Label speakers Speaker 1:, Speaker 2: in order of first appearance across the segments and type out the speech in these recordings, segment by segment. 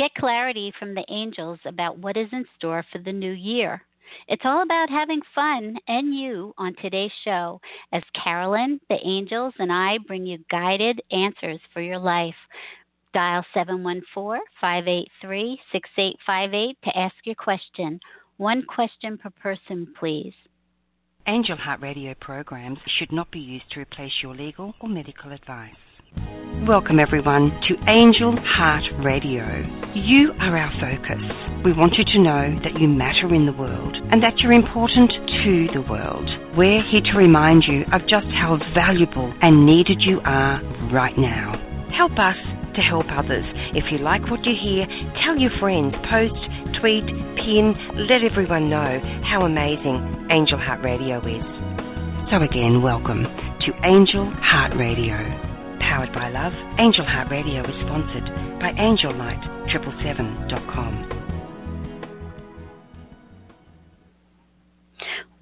Speaker 1: Get clarity from the angels about what is in store for the new year. It's all about having fun and you on today's show as Carolyn, the angels, and I bring you guided answers for your life. Dial 714 583 6858 to ask your question. One question per person, please.
Speaker 2: Angel Heart Radio programs should not be used to replace your legal or medical advice. Welcome, everyone, to Angel Heart Radio. You are our focus. We want you to know that you matter in the world and that you're important to the world. We're here to remind you of just how valuable and needed you are right now. Help us to help others. If you like what you hear, tell your friends, post, tweet, pin, let everyone know how amazing Angel Heart Radio is. So, again, welcome to Angel Heart Radio. Powered by Love, Angel Heart Radio is sponsored by AngelLight777.com.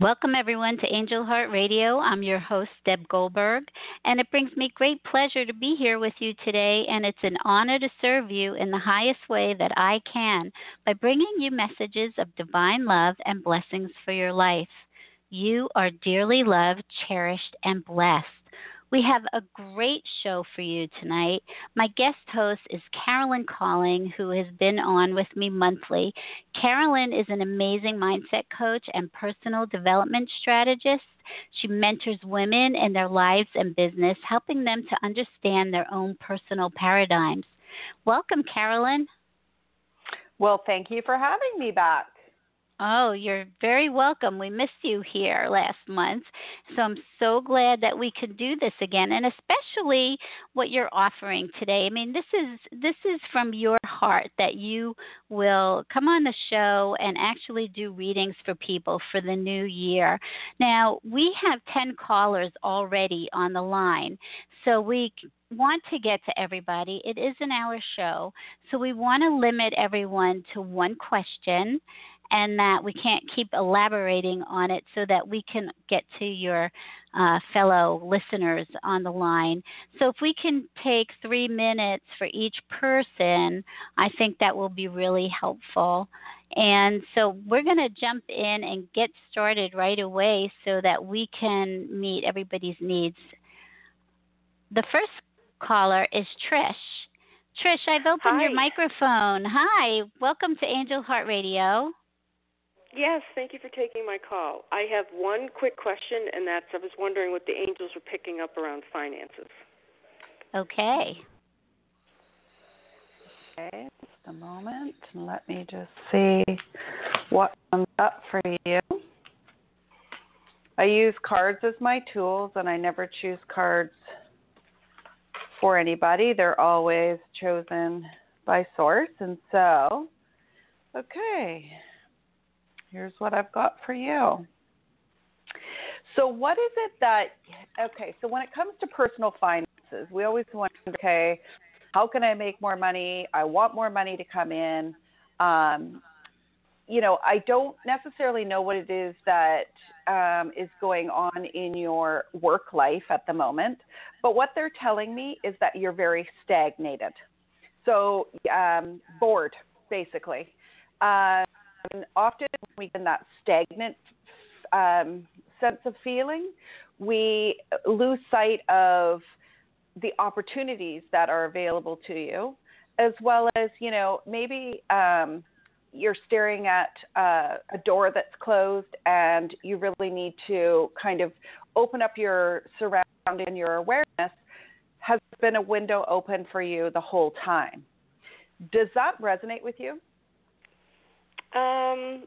Speaker 1: Welcome, everyone, to Angel Heart Radio. I'm your host, Deb Goldberg, and it brings me great pleasure to be here with you today. And it's an honor to serve you in the highest way that I can by bringing you messages of divine love and blessings for your life. You are dearly loved, cherished, and blessed. We have a great show for you tonight. My guest host is Carolyn Calling, who has been on with me monthly. Carolyn is an amazing mindset coach and personal development strategist. She mentors women in their lives and business, helping them to understand their own personal paradigms. Welcome, Carolyn.
Speaker 3: Well, thank you for having me back.
Speaker 1: Oh, you're very welcome. We missed you here last month. So I'm so glad that we could do this again and especially what you're offering today. I mean, this is this is from your heart that you will come on the show and actually do readings for people for the new year. Now, we have 10 callers already on the line. So we want to get to everybody. It is an hour show. So we want to limit everyone to one question and that we can't keep elaborating on it so that we can get to your uh, fellow listeners on the line. So, if we can take three minutes for each person, I think that will be really helpful. And so, we're going to jump in and get started right away so that we can meet everybody's needs. The first caller is Trish. Trish, I've opened
Speaker 4: Hi.
Speaker 1: your microphone. Hi, welcome to Angel Heart Radio.
Speaker 4: Yes, thank you for taking my call. I have one quick question, and that's I was wondering what the angels were picking up around finances.
Speaker 1: Okay.
Speaker 3: Okay, just a moment. Let me just see what comes up for you. I use cards as my tools, and I never choose cards for anybody. They're always chosen by source. And so, okay, here's what I've got for you. So, what is it that, okay, so when it comes to personal finances, we always wonder, okay, how can I make more money? I want more money to come in. Um, you know, I don't necessarily know what it is that um, is going on in your work life at the moment, but what they're telling me is that you're very stagnated. So, um, bored, basically. Um, often we get that stagnant um, sense of feeling, we lose sight of the opportunities that are available to you, as well as, you know, maybe um, you're staring at uh, a door that's closed and you really need to kind of open up your surrounding and your awareness has been a window open for you the whole time. Does that resonate with you?
Speaker 4: Um,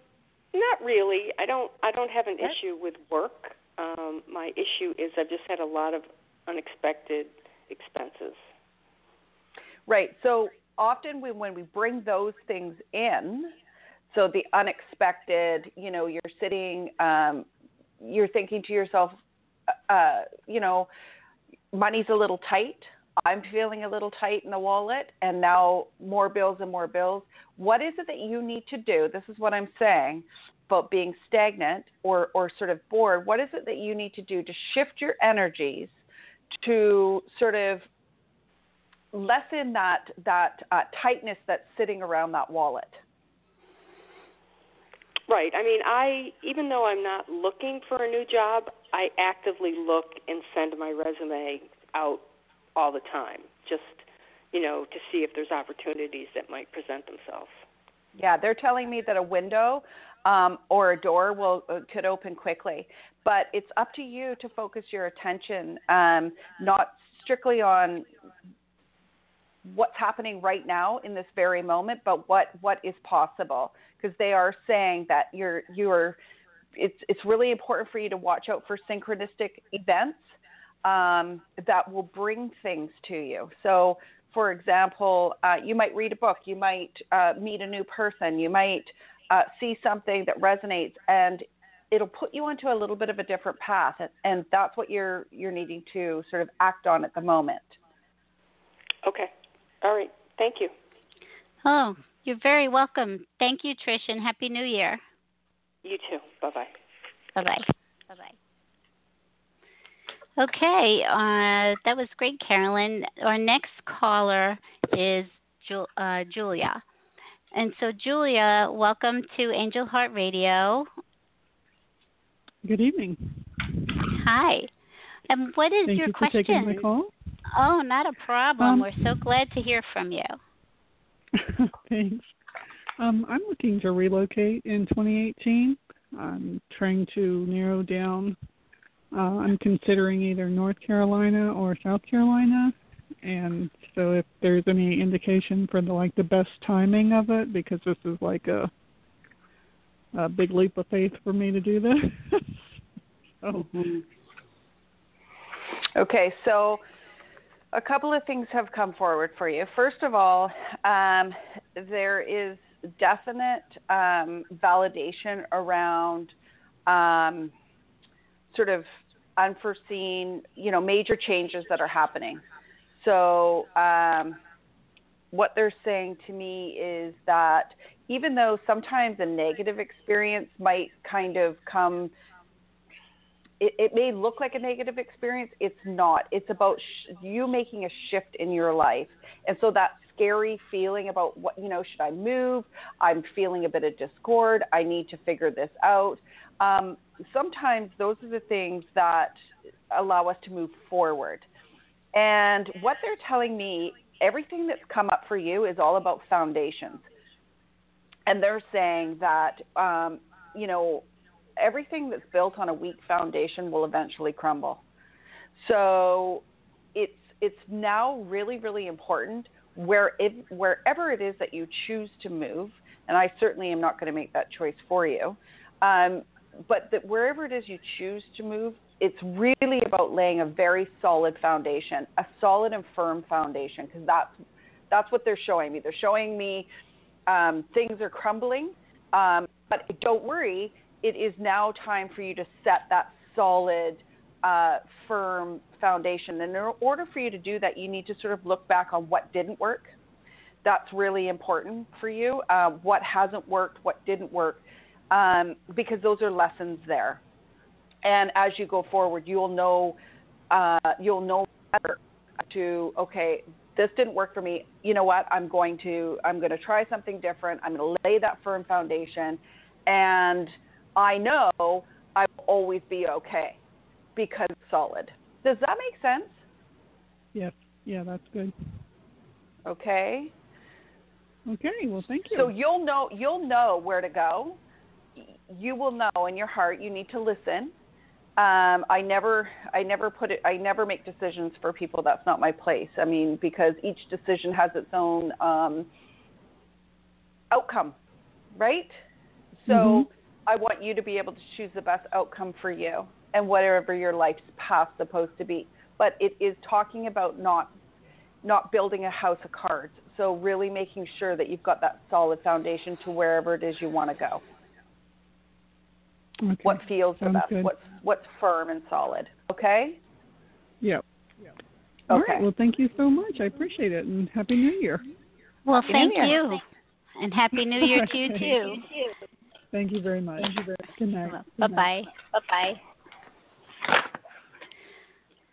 Speaker 4: not really. I don't. I don't have an issue with work. Um, my issue is I've just had a lot of unexpected expenses.
Speaker 3: Right. So often we, when we bring those things in, so the unexpected, you know, you're sitting, um, you're thinking to yourself, uh, you know, money's a little tight. I'm feeling a little tight in the wallet, and now more bills and more bills. What is it that you need to do? This is what I'm saying about being stagnant or, or sort of bored. What is it that you need to do to shift your energies to sort of lessen that that uh, tightness that's sitting around that wallet.
Speaker 4: Right. I mean, I even though I'm not looking for a new job, I actively look and send my resume out all the time, just you know, to see if there's opportunities that might present themselves.
Speaker 3: Yeah, they're telling me that a window um, or a door will uh, could open quickly, but it's up to you to focus your attention um, not strictly on what's happening right now in this very moment, but what what is possible because they are saying that you're you're it's it's really important for you to watch out for synchronistic events um, that will bring things to you. So, for example, uh, you might read a book, you might uh, meet a new person, you might uh, see something that resonates, and it'll put you onto a little bit of a different path, and, and that's what you're you're needing to sort of act on at the moment.
Speaker 4: Okay. All right. Thank you.
Speaker 1: Oh, you're very welcome. Thank you, Trish, and Happy New Year.
Speaker 4: You too. Bye bye.
Speaker 1: Bye bye. Bye bye. Okay, uh, that was great, Carolyn. Our next caller is Ju- uh, Julia. And so, Julia, welcome to Angel Heart Radio.
Speaker 5: Good evening.
Speaker 1: Hi. And what is
Speaker 5: Thank
Speaker 1: your
Speaker 5: you
Speaker 1: question?
Speaker 5: for taking my call.
Speaker 1: Oh, not a problem.
Speaker 5: Um,
Speaker 1: We're so glad to hear from you.
Speaker 5: Thanks. Um, I'm looking to relocate in 2018. I'm trying to narrow down. Uh, I'm considering either North Carolina or South Carolina, and so if there's any indication for the like the best timing of it, because this is like a a big leap of faith for me to do this. so.
Speaker 3: Okay, so a couple of things have come forward for you. First of all, um, there is definite um, validation around um, sort of unforeseen, you know, major changes that are happening. So, um, what they're saying to me is that even though sometimes a negative experience might kind of come it, it may look like a negative experience. It's not. It's about sh- you making a shift in your life. And so that scary feeling about what, you know, should I move? I'm feeling a bit of discord. I need to figure this out. Um, sometimes those are the things that allow us to move forward. And what they're telling me, everything that's come up for you is all about foundations. And they're saying that, um, you know, everything that's built on a weak foundation will eventually crumble. So it's it's now really really important where if, wherever it is that you choose to move, and I certainly am not going to make that choice for you, um, but that wherever it is you choose to move, it's really about laying a very solid foundation, a solid and firm foundation, because that's that's what they're showing me. They're showing me um, things are crumbling, um, but don't worry, it is now time for you to set that solid, uh, firm foundation. And in order for you to do that, you need to sort of look back on what didn't work. That's really important for you. Uh, what hasn't worked, what didn't work, um, because those are lessons there. And as you go forward, you'll know uh, you'll know better to okay, this didn't work for me. You know what? I'm going to I'm going to try something different. I'm going to lay that firm foundation, and I know I will always be okay because it's solid. Does that make sense?
Speaker 5: Yes. Yeah, that's good.
Speaker 3: Okay.
Speaker 5: Okay. Well, thank you.
Speaker 3: So you'll know you'll know where to go. You will know in your heart. You need to listen. Um, I never I never put it I never make decisions for people. That's not my place. I mean, because each decision has its own um, outcome, right? So.
Speaker 5: Mm-hmm
Speaker 3: I want you to be able to choose the best outcome for you and whatever your life's path supposed to be. But it is talking about not not building a house of cards. So really making sure that you've got that solid foundation to wherever it is you want to go.
Speaker 5: Okay.
Speaker 3: What feels
Speaker 5: Sounds
Speaker 3: the best?
Speaker 5: Good.
Speaker 3: What's what's firm and solid? Okay.
Speaker 5: Yep.
Speaker 3: Okay.
Speaker 5: All right. Well, thank you so much. I appreciate it, and happy New Year.
Speaker 1: Well,
Speaker 3: Happy
Speaker 1: thank
Speaker 3: Year.
Speaker 1: you. And Happy New Year to you,
Speaker 5: Okay.
Speaker 1: too.
Speaker 5: Thank you very much. Good night.
Speaker 1: Bye bye. Bye bye.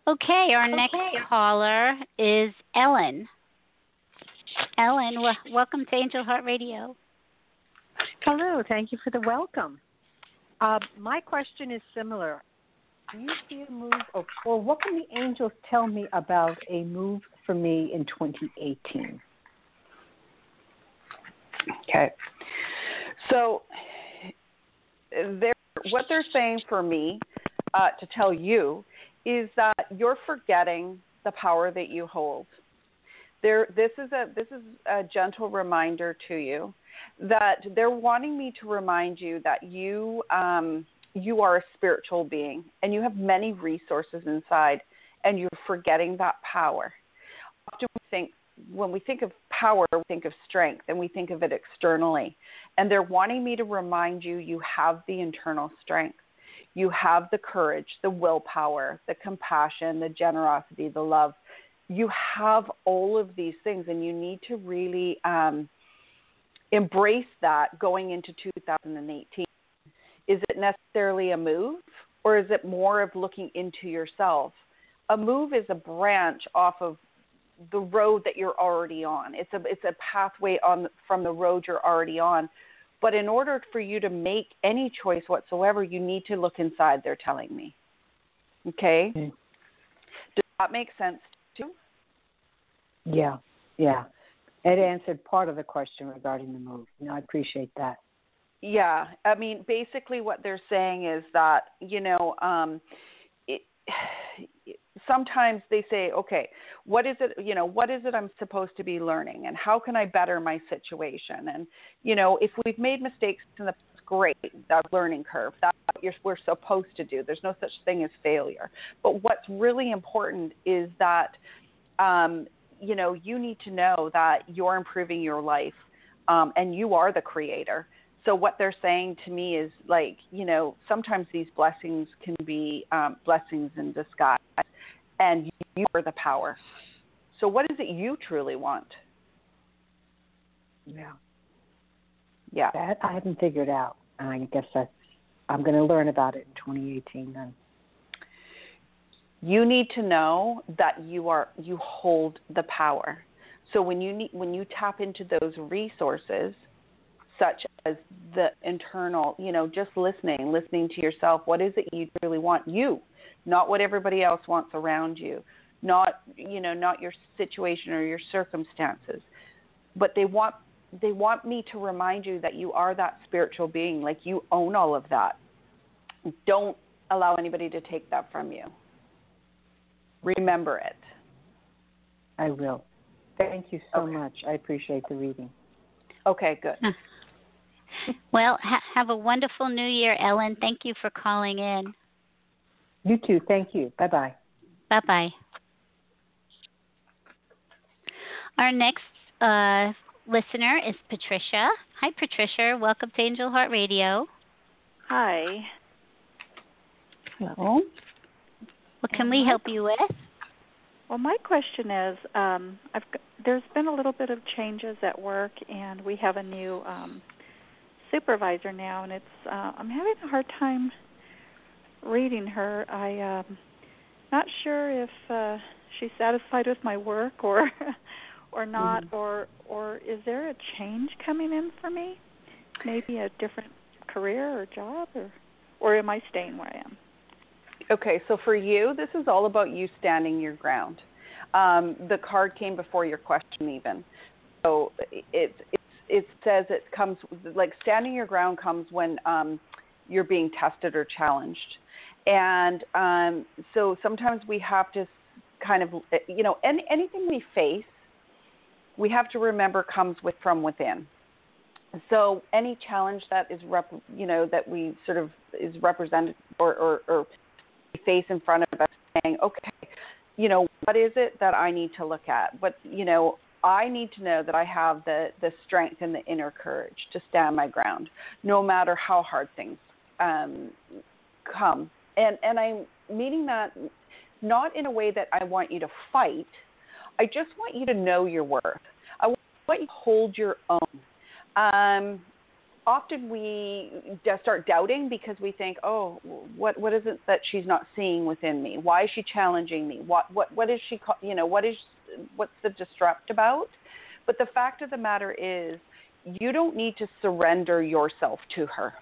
Speaker 1: Okay, our next caller is Ellen. Ellen, w- welcome to Angel Heart Radio.
Speaker 6: Hello, thank you for the welcome. Uh, my question is similar. Do you see a move, or, or what can the angels tell me about a move for me in 2018?
Speaker 3: Okay. So, they're, what they're saying for me uh, to tell you is that you're forgetting the power that you hold. There, this is a this is a gentle reminder to you that they're wanting me to remind you that you um, you are a spiritual being and you have many resources inside, and you're forgetting that power. Often we think when we think of power, we think of strength and we think of it externally. And they're wanting me to remind you you have the internal strength. You have the courage, the willpower, the compassion, the generosity, the love. You have all of these things, and you need to really um, embrace that going into 2018. Is it necessarily a move, or is it more of looking into yourself? A move is a branch off of the road that you're already on. It's a it's a pathway on from the road you're already on. But in order for you to make any choice whatsoever, you need to look inside. They're telling me. Okay.
Speaker 6: Mm.
Speaker 3: Does that make sense to you?
Speaker 6: Yeah, yeah. It answered part of the question regarding the move. You know, I appreciate that.
Speaker 3: Yeah, I mean, basically, what they're saying is that you know, um, it, sometimes they say, okay, what is it, you know, what is it I'm supposed to be learning and how can I better my situation? And, you know, if we've made mistakes in the past, great, that learning curve. That's what we're supposed to do. There's no such thing as failure. But what's really important is that, um, you know, you need to know that you're improving your life um, and you are the creator so what they're saying to me is like you know sometimes these blessings can be um, blessings in disguise and you are the power so what is it you truly want
Speaker 6: Yeah.
Speaker 3: Yeah
Speaker 6: That I haven't figured out. And I guess that's, I'm going to learn about it in 2018 then.
Speaker 3: you need to know that you are you hold the power so when you need when you tap into those resources such as the internal, you know, just listening, listening to yourself. What is it you really want? You, not what everybody else wants around you, not, you know, not your situation or your circumstances. But they want they want me to remind you that you are that spiritual being, like you own all of that. Don't allow anybody to take that from you. Remember it.
Speaker 6: I will. Thank you so
Speaker 3: Okay.
Speaker 6: much. I appreciate the reading.
Speaker 3: Okay, good.
Speaker 1: Well, ha- have a wonderful new year, Ellen. Thank you for calling in.
Speaker 6: You too. Thank you. Bye bye.
Speaker 1: Bye bye. Our next uh, listener is Patricia. Hi, Patricia. Welcome to Angel Heart Radio.
Speaker 7: Hi.
Speaker 3: Hello.
Speaker 1: What can we help you with?
Speaker 7: Well, my question is, um, I've there's been a little bit of changes at work, and we have a new um, supervisor now, and it's uh, I'm having a hard time reading her. I um, not sure if uh, she's satisfied with my work or or not, or or is there a change coming in for me? Maybe a different career or job, or or am I staying where I am?
Speaker 3: Okay, so for you, this is all about you standing your ground. Um, the card came before your question, even. So it, it, it says it comes, like standing your ground comes when um, you're being tested or challenged. And um, so sometimes we have to kind of, you know, any, anything we face, we have to remember comes with from within. So any challenge that is, rep, you know, that we sort of is represented or, or, or face in front of us saying, okay, you know, what is it that I need to look at? What, you know, I need to know that I have the, the strength and the inner courage to stand my ground, no matter how hard things um, come. And, and I'm meaning that not in a way that I want you to fight. I just want you to know your worth. I want you to hold your own. Um, often we start doubting because we think, oh, what what is it that she's not seeing within me? Why is she challenging me? What what what is she? You know, what is what's the disrupt about? But the fact of the matter is, you don't need to surrender yourself to her.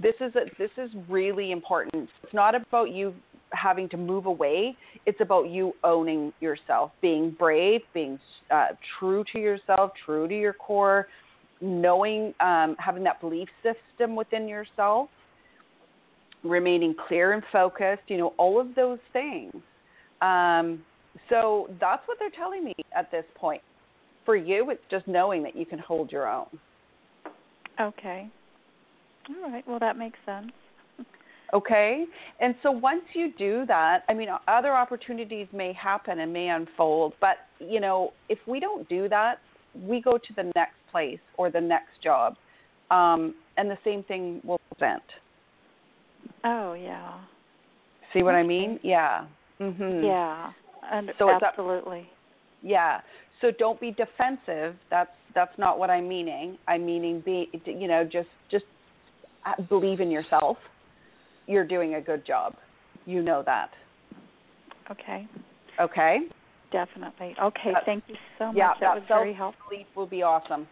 Speaker 3: This is a, this is really important. It's not about you having to move away. It's about you owning yourself, being brave, being uh, true to yourself, true to your core, knowing, um, having that belief system within yourself, remaining clear and focused. You know, all of those things. Um, so that's what they're telling me at this point. For you, it's just knowing that you can hold your own.
Speaker 7: Okay. All right. Well, that makes sense.
Speaker 3: Okay. And so once you do that, I mean, other opportunities may happen and may unfold. But, you know, if we don't do that, we go to the next place or the next job. Um, and the same thing will present.
Speaker 7: Oh, yeah.
Speaker 3: See what I mean? Yeah. Mhm.
Speaker 7: Yeah. And
Speaker 3: so
Speaker 7: absolutely.
Speaker 3: yeah. So don't be defensive. That's that's not what I'm meaning. I'm meaning be you know just just believe in yourself. You're doing a good job. You know that.
Speaker 7: Okay.
Speaker 3: Okay.
Speaker 7: Definitely. Okay.
Speaker 3: That,
Speaker 7: Thank you so much.
Speaker 3: Yeah,
Speaker 7: that,
Speaker 3: that
Speaker 7: was very helpful.
Speaker 3: Self belief will be awesome.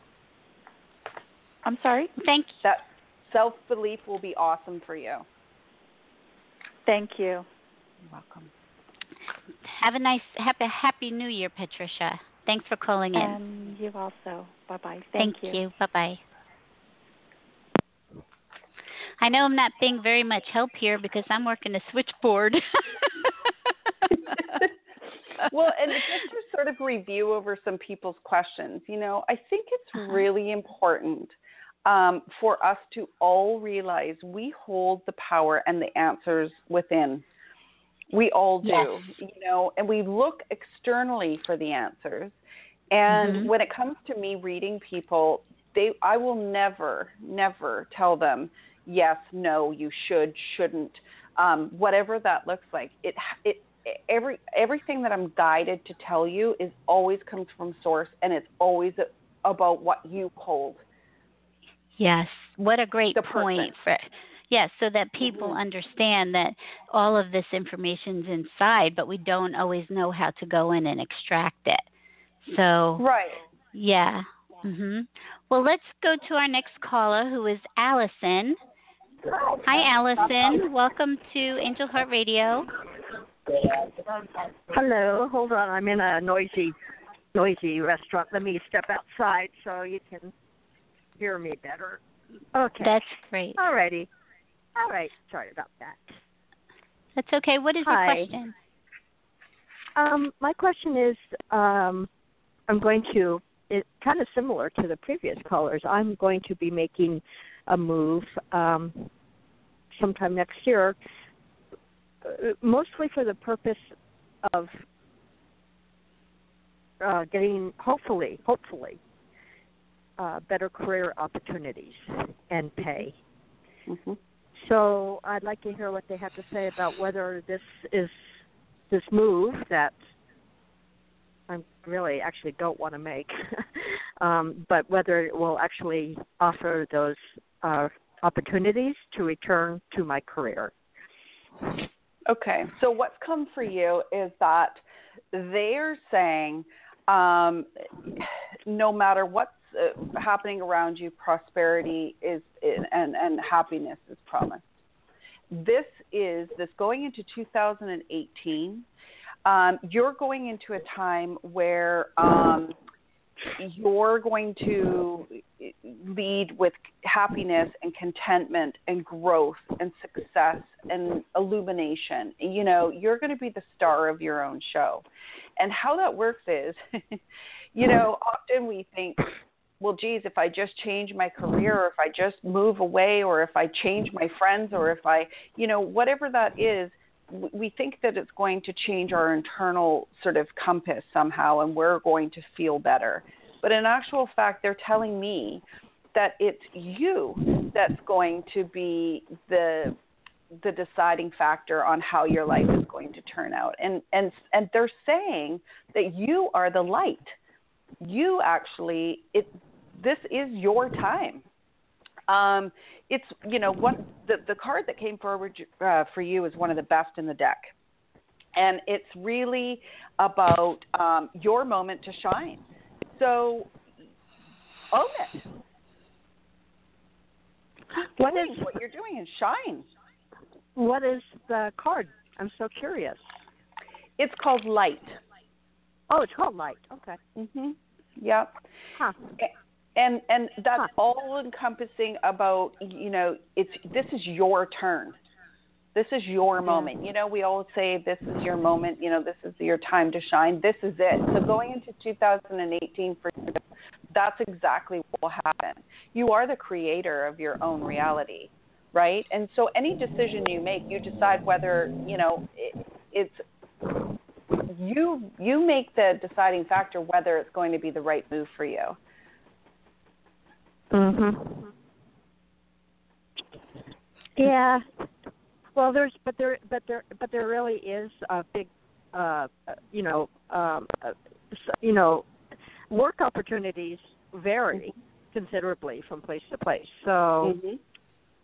Speaker 7: I'm sorry.
Speaker 1: Thank you.
Speaker 3: That self belief will be awesome for you.
Speaker 7: Thank you.
Speaker 3: You're welcome.
Speaker 1: Have a nice happy happy New Year, Patricia. Thanks for calling in.
Speaker 7: And you also. Bye bye.
Speaker 1: Thank,
Speaker 7: Thank you.
Speaker 1: you. Bye bye. I know I'm not being very much help here because I'm working a switchboard.
Speaker 3: well, and just to sort of review over some people's questions, you know, I think it's
Speaker 1: Uh-huh.
Speaker 3: really important um, for us to all realize we hold the power and the answers within. We all do,
Speaker 1: Yes.
Speaker 3: you know, and we look externally for the answers. And
Speaker 1: Mhm.
Speaker 3: when it comes to me reading people, they I will never, never tell them yes, no, you should, shouldn't, um, whatever that looks like. It it every everything that I'm guided to tell you is always comes from source, and it's always about what you hold.
Speaker 1: yes. What a great
Speaker 3: The
Speaker 1: point for Yes, so that people
Speaker 3: Mhm.
Speaker 1: understand that all of this information's inside, but we don't always know how to go in and extract it. So,
Speaker 3: Right.
Speaker 1: yeah. Mhm. Well, let's go to our next caller who is Allison. Hi Allison. Welcome to Angel Heart Radio.
Speaker 8: Hello, hold on. I'm in a noisy, noisy restaurant. Let me step outside so you can hear me better. Okay.
Speaker 1: That's great.
Speaker 8: Alrighty. All right. Sorry about that.
Speaker 1: That's okay. What is
Speaker 8: Hi.
Speaker 1: your question?
Speaker 8: Um, my question is, um, I'm going to. It's kind of similar to the previous callers. I'm going to be making a move um, sometime next year, uh, mostly for the purpose of uh, getting, hopefully, hopefully, uh, better career opportunities and pay.
Speaker 3: hmm
Speaker 8: So I'd like to hear what they have to say about whether this is this move that I really actually don't want to make, um, but whether it will actually offer those uh, opportunities to return to my career.
Speaker 3: Okay. So what's come for you is that they're saying um, no matter what's uh, happening around you, prosperity is and and happiness is promised. This is this going into 2018. Um, you're going into a time where um, you're going to lead with happiness and contentment and growth and success and illumination. You know, you're going to be the star of your own show. And how that works is, you know, often we think, well, geez, if I just change my career or if I just move away or if I change my friends or if I, you know, whatever that is, we think that it's going to change our internal sort of compass somehow and we're going to feel better. But in actual fact, they're telling me that it's you that's going to be the the deciding factor on how your life is going to turn out. And and and they're saying that you are the light. You actually it this is your time. Um, it's you know what the the card that came forward uh, for you is one of the best in the deck, and it's really about um, your moment to shine. So own it.
Speaker 8: What is
Speaker 3: what you're doing and shine.
Speaker 8: what is the card? I'm so curious.
Speaker 3: It's called light.
Speaker 8: Oh, it's called light. Okay.
Speaker 3: Mhm. Yep.
Speaker 8: Huh.
Speaker 3: And and that's
Speaker 8: Huh.
Speaker 3: all encompassing about you know it's this is your turn. This is your moment. You know, we all say this is your moment. You know, this is your time to shine. This is it. So going into 2018 for you, that's exactly what will happen. You are the creator of your own reality, right? And so any decision you make, you decide whether you know it, it's you you make the deciding factor whether it's going to be the right move for you.
Speaker 8: Mhm. Yeah. Well, there's but there but there but there really is a big uh you know um uh, you know work opportunities vary considerably from place to place. So,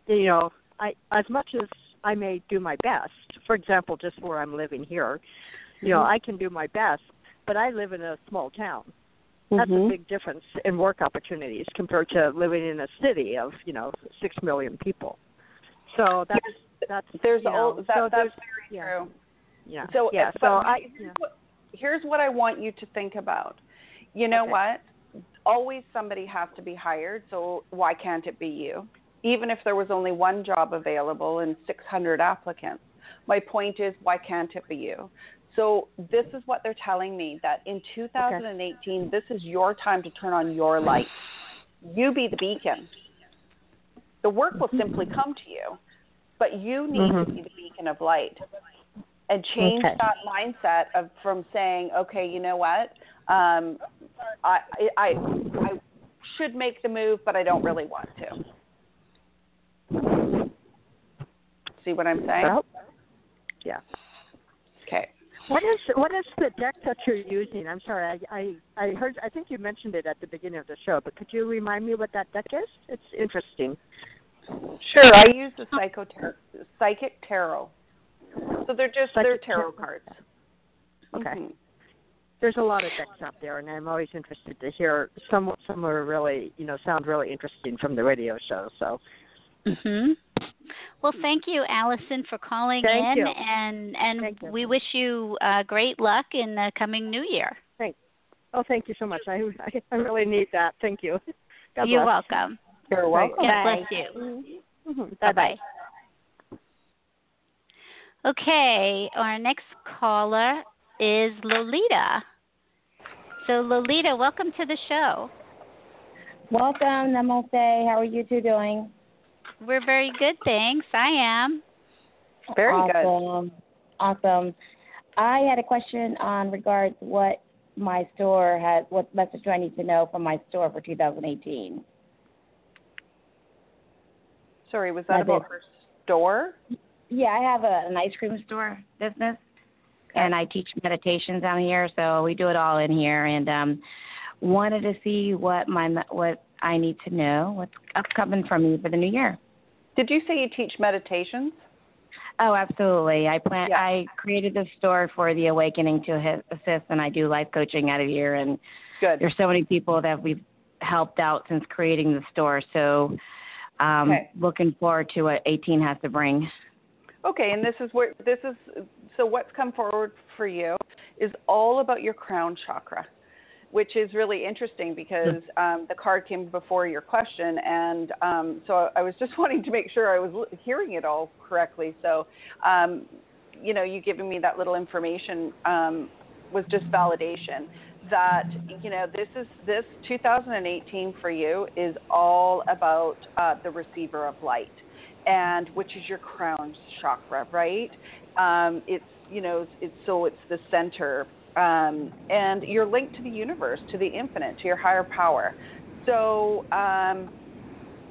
Speaker 8: you know, I as much as I may do my best, for example, just where I'm living here, you know,
Speaker 3: Mhm.
Speaker 8: I can do my best, but I live in a small town. That's a
Speaker 3: Mhm.
Speaker 8: big difference in work opportunities compared to living in a city of, you know, six million people. So that's that's
Speaker 3: There's
Speaker 8: you
Speaker 3: all that,
Speaker 8: so
Speaker 3: that's very
Speaker 8: yeah.
Speaker 3: true.
Speaker 8: yeah.
Speaker 3: So
Speaker 8: yeah, so I
Speaker 3: here's,
Speaker 8: yeah.
Speaker 3: what, here's what I want you to think about. You know
Speaker 8: Okay.
Speaker 3: what? Always somebody has to be hired, so why can't it be you? Even if there was only one job available and 600 applicants. My point is, why can't it be you? So this is what they're telling me that in 2018, this is your time to turn on your light. You be the beacon. The work will simply come to you, but you need to
Speaker 8: Mhm.
Speaker 3: be the beacon of light and change
Speaker 8: Okay.
Speaker 3: that mindset of from saying, okay, you know what, um, I, I I I should make the move, but I don't really want to. See what I'm saying?
Speaker 8: Well, yeah. What is what is the deck that you're using? I'm sorry, I, I I heard I think you mentioned it at the beginning of the show, but could you remind me what that deck is? It's interesting.
Speaker 3: Sure. I use the psycho psychic tarot. So they're just they're tarot cards.
Speaker 8: Okay.
Speaker 3: Mhm.
Speaker 8: There's a lot of decks out there, and I'm always interested to hear some. Some are really, you know, sound really interesting from the radio show. So,
Speaker 1: hmm Well, thank you, Allison, for calling
Speaker 8: Thank
Speaker 1: in,
Speaker 8: you.
Speaker 1: and and
Speaker 8: Thank you.
Speaker 1: we wish you uh, great luck in the coming new year. Thanks.
Speaker 8: Oh, thank you so much. I I, I really need that. Thank you. God
Speaker 1: You're
Speaker 8: bless.
Speaker 1: welcome.
Speaker 3: You're welcome.
Speaker 1: God
Speaker 8: Bye.
Speaker 1: bless you.
Speaker 8: Mhm.
Speaker 1: Bye bye. Okay, our next caller is Lolita. So, Lolita, welcome to the show.
Speaker 9: Welcome, Namaste. How are you two doing?
Speaker 1: We're very good, thanks. I am.
Speaker 3: Very good.
Speaker 9: awesome. Awesome. I had a question on regards what my store has, what message do I need to know from my store for 2018?
Speaker 3: Sorry, was that
Speaker 9: I
Speaker 3: about
Speaker 9: did.
Speaker 3: her store?
Speaker 9: Yeah, I have a, an ice cream store business, and I teach meditations down here, so we do it all in here. And um, wanted to see what my what I need to know, what's upcoming from me for the new year.
Speaker 3: Did you say you teach meditations?
Speaker 9: Oh, absolutely. I plan.
Speaker 3: Yeah.
Speaker 9: I created this store for the awakening to assist, and I do life coaching out of here. And
Speaker 3: Good.
Speaker 9: there's so many people that we've helped out since creating the store. So, um,
Speaker 3: Okay.
Speaker 9: looking forward to what 18 has to bring.
Speaker 3: Okay, and this is where this is so what's come forward for you is all about your crown chakra, which is really interesting because um, the card came before your question, and um, so I was just wanting to make sure I was hearing it all correctly. So, um, you know, you giving me that little information um, was just validation that you know this is this 2018 for you is all about uh, the receiver of light and which is your crown chakra, right? Um, it's you know it's, it's so it's the center, um, and you're linked to the universe, to the infinite, to your higher power. So um,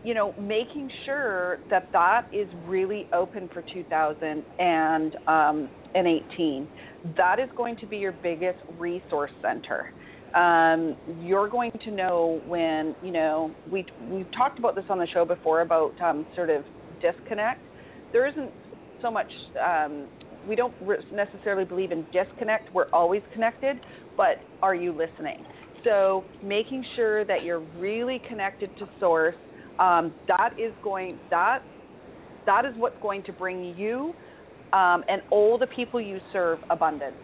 Speaker 3: you know, making sure that that is really open for 2018. That is going to be your biggest resource center. Um, you're going to know when you know we we've talked about this on the show before about um, sort of disconnect. There isn't so much. Um, we don't necessarily believe in disconnect. We're always connected, but are you listening? So making sure that you're really connected to source, um, that is going that that is what's going to bring you um, and all the people you serve abundance.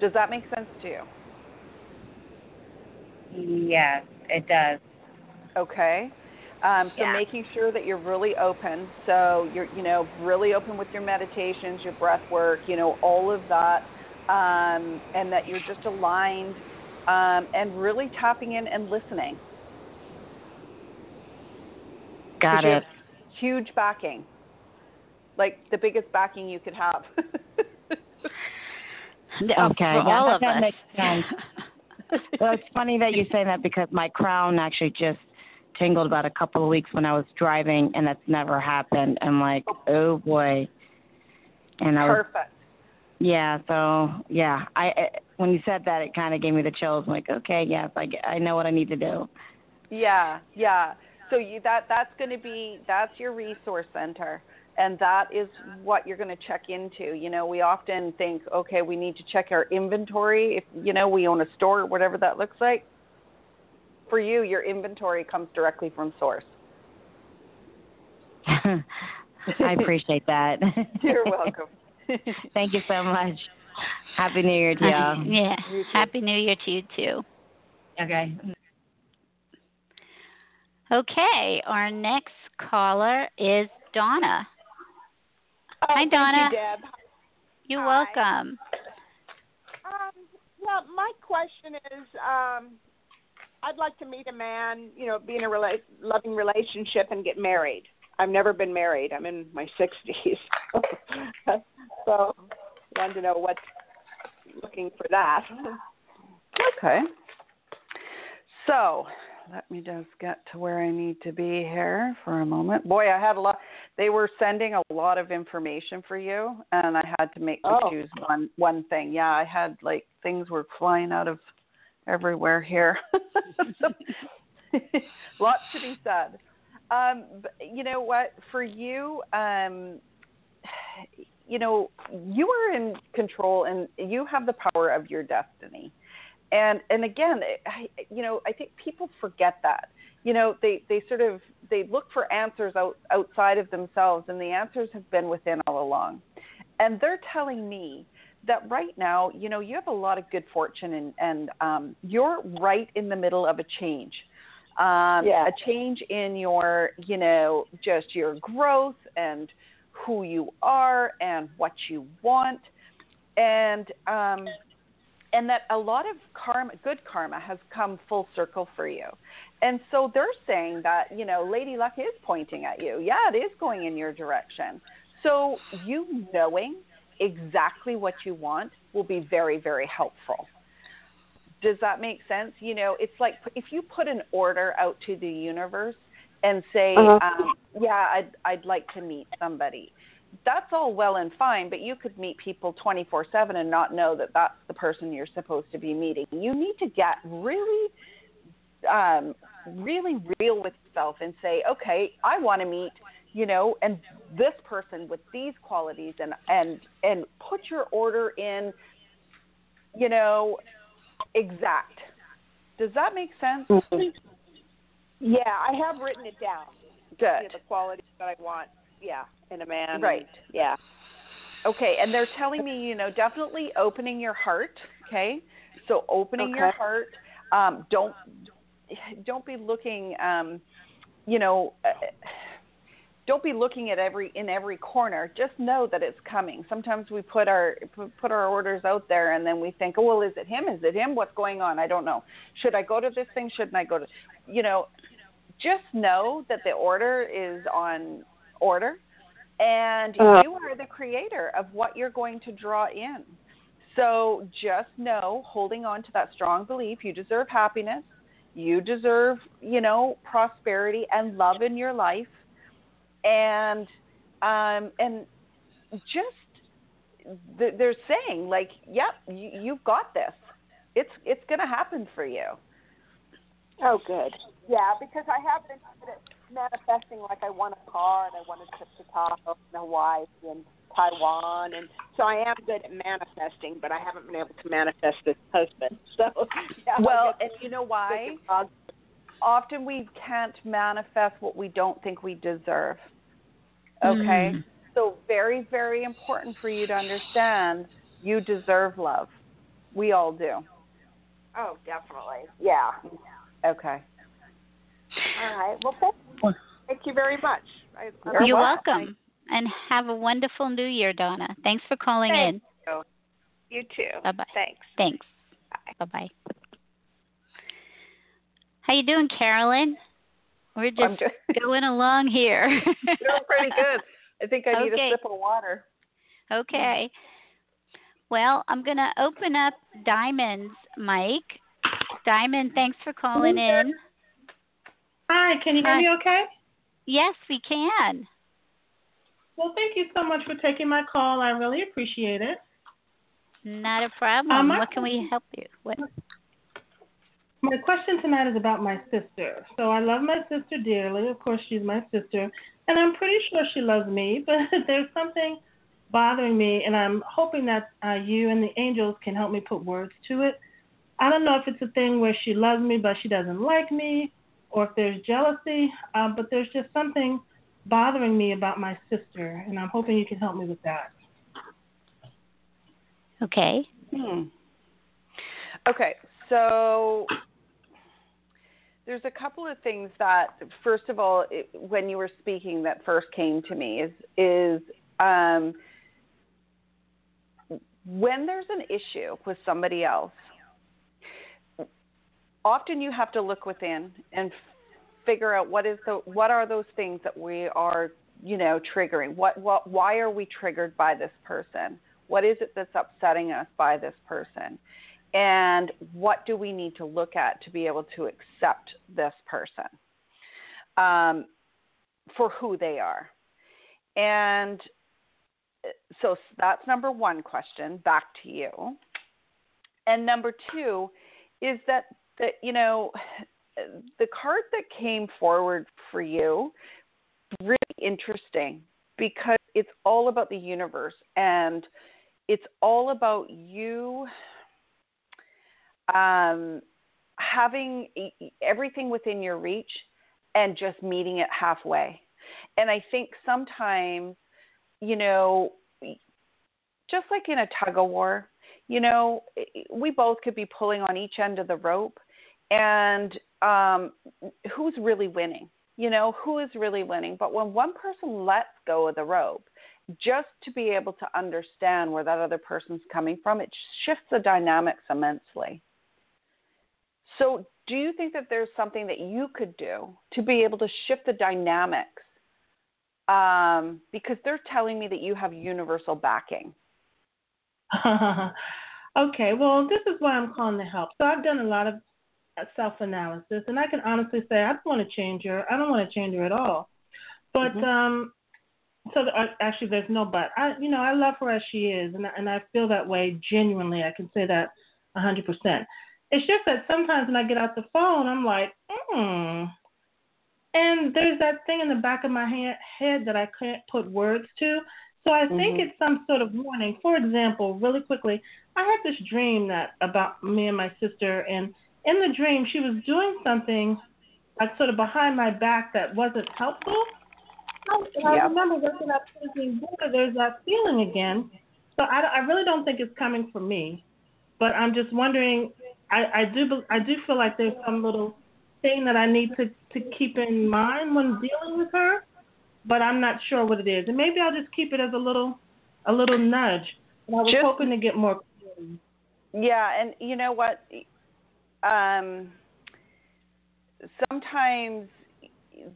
Speaker 3: Does that make sense to you?
Speaker 9: Yes, it does.
Speaker 3: Okay. Um, so
Speaker 9: Yeah.
Speaker 3: making sure that you're really open. So you're, you know, really open with your meditations, your breath work, you know, all of that, um, and that you're just aligned um, and really tapping in and listening.
Speaker 9: Got
Speaker 3: 'Cause you
Speaker 9: it.
Speaker 3: have Huge backing, like the biggest backing you could have.
Speaker 9: Okay,
Speaker 1: for all
Speaker 9: that-
Speaker 1: of
Speaker 9: that
Speaker 1: us.
Speaker 9: makes sense. well, it's funny that you say that because my crown actually just tingled about a couple of weeks when I was driving, and that's never happened. I'm like, oh boy. And I was,
Speaker 3: Perfect.
Speaker 9: yeah, so yeah, I I- when you said that, it kind of gave me the chills. I'm like, okay, yes, I I know what I need to do.
Speaker 3: Yeah, yeah. So you that that's going to be that's your resource center, and that is what you're going to check into. You know, we often think, okay, we need to check our inventory. If you know we own a store, or whatever that looks like. For you, your inventory comes directly from source.
Speaker 9: I appreciate that.
Speaker 3: You're welcome.
Speaker 9: Thank you so much. Happy New Year to y'all.
Speaker 1: yeah.
Speaker 3: You too.
Speaker 1: Happy New Year to you too.
Speaker 9: Okay.
Speaker 1: Okay, our next caller is Donna.
Speaker 10: Oh,
Speaker 1: Hi,
Speaker 10: thank
Speaker 1: Donna.
Speaker 10: You, Deb.
Speaker 1: You're
Speaker 10: Hi.
Speaker 1: welcome.
Speaker 10: Um, well, my question is, um, I'd like to meet a man, you know, be in a rela- loving relationship and get married. I've never been married. I'm in my 60s. so, wanted to know what's looking for that.
Speaker 3: Okay. So let me just get to where I need to be here for a moment. Boy, I had a lot. They were sending a lot of information for you, and I had to make
Speaker 10: Oh.
Speaker 3: choose one one thing. Yeah, I had like things were flying out of everywhere here. Lots to be said. Um, but you know what? For you, um, you know, you are in control, and you have the power of your destiny and and again I, you know i think people forget that you know they they sort of they look for answers out outside of themselves and the answers have been within all along and they're telling me that right now you know you have a lot of good fortune and and um you're right in the middle of a change um
Speaker 10: Yeah.
Speaker 3: a change in your you know just your growth and who you are and what you want and um and that a lot of karma, good karma, has come full circle for you. And so they're saying that, you know, Lady Luck is pointing at you. Yeah, it is going in your direction. So you knowing exactly what you want will be very, very helpful. Does that make sense? You know, it's like if you put an order out to the universe and say,
Speaker 10: Uh-huh.
Speaker 3: um, "Yeah, I'd I'd like to meet somebody," that's all well and fine, but you could meet people 24 7 and not know that that's the person you're supposed to be meeting. You need to get really, um, really real with yourself and say, okay, I want to meet, you know, and this person with these qualities and, and, and put your order in, you know, exact. Does that make sense?
Speaker 10: yeah, I have written it down. You know,
Speaker 3: Good.
Speaker 10: the qualities that I want, yeah, in a man.
Speaker 3: Right.
Speaker 10: Yeah.
Speaker 3: Okay, and they're telling me, you know, definitely opening your heart. Okay, so opening your heart. Um, don't don't be looking, um, you know, uh, don't be looking at every in every corner. Just know that it's coming. Sometimes we put our put our orders out there, and then we think, oh well, is it him? Is it him? What's going on? I don't know. Should I go to this thing? Shouldn't I go to? You know, just know that the order is on order and
Speaker 10: Uh-huh.
Speaker 3: you are the creator of what you're going to draw in. So just know, holding on to that strong belief, you deserve happiness, you deserve, you know, prosperity and love in your life, and um, and just th- they're saying like, yep, you, you've got this. It's it's going to happen for you.
Speaker 10: Oh, good. Yeah, because I have been manifesting like I want a car and I want a trip to Tahoe and Hawaii and Taiwan, and so I am good at manifesting, but I haven't been able to manifest this husband. So yeah,
Speaker 3: well, and you know why? Often we can't manifest what we don't think we deserve. Okay, mm. so very very important for you to understand you deserve love. We all do.
Speaker 10: Oh, definitely. Yeah.
Speaker 3: Okay.
Speaker 10: All right. Well, thank, thank you very much.
Speaker 1: I, You're welcome. And have a wonderful new year, Donna. Thanks for calling
Speaker 10: Thank
Speaker 1: in.
Speaker 10: You. you too.
Speaker 1: Bye bye.
Speaker 10: Thanks.
Speaker 1: Thanks. Bye bye. How you doing, Carolyn? We're just, just going along here.
Speaker 3: doing pretty good. I think I need
Speaker 1: okay.
Speaker 3: a sip of water.
Speaker 1: Okay. Well, I'm going to open up Diamond's mic. Diamond, thanks for calling in.
Speaker 11: Hi, can you hear
Speaker 1: Hi.
Speaker 11: me okay?
Speaker 1: Yes, we can.
Speaker 11: Well, thank you so much for taking my call. I really appreciate it.
Speaker 1: Not a problem.
Speaker 11: Um,
Speaker 1: what can we help you with?
Speaker 11: My question tonight is about my sister. So I love my sister dearly. Of course, she's my sister. And I'm pretty sure she loves me, but there's something bothering me, and I'm hoping that uh, you and the angels can help me put words to it. I don't know if it's a thing where she loves me, but she doesn't like me, or if there's jealousy, uh, but there's just something bothering me about my sister, and I'm hoping you can help me with that.
Speaker 1: Okay.
Speaker 3: Hmm. Okay, so there's a couple of things that, first of all, it, when you were speaking, that first came to me is is um, when there's an issue with somebody else. Often you have to look within and figure out what is the what are those things that we are you know triggering. What what why are we triggered by this person? What is it that's upsetting us by this person? And what do we need to look at to be able to accept this person um, for who they are? And so that's number one question back to you. And number two is that that you know the card that came forward for you really interesting because it's all about the universe and it's all about you um, having everything within your reach and just meeting it halfway. And I think sometimes, you know, just like in a tug of war, you know, we both could be pulling on each end of the rope, and um, who's really winning? You know, who is really winning? But when one person lets go of the rope, just to be able to understand where that other person's coming from, it shifts the dynamics immensely. So, do you think that there's something that you could do to be able to shift the dynamics? Um, because they're telling me that you have universal backing.
Speaker 11: okay, well, this is why I'm calling to help. So, I've done a lot of self analysis, and I can honestly say I don't want to change her. I don't want to change her at all. But, mm-hmm. um, so uh, actually, there's no but. I, you know, I love her as she is, and and I feel that way genuinely. I can say that a hundred percent. It's just that sometimes when I get out the phone, I'm like, hmm. And there's that thing in the back of my head that I can't put words to. So I think mm-hmm. it's some sort of warning. For example, really quickly, I had this dream that about me and my sister, and in the dream she was doing something like sort of behind my back that wasn't helpful. And I remember waking up thinking, boy, there's that feeling again. So I, I really don't think it's coming from me, but I'm just wondering I, I do I do feel like there's some little thing that I need to to keep in mind when dealing with her, but I'm not sure what it is. And maybe I'll just keep it as a little a little nudge. And I was
Speaker 3: just,
Speaker 11: hoping to get more.
Speaker 3: Yeah, and you know what? Um, sometimes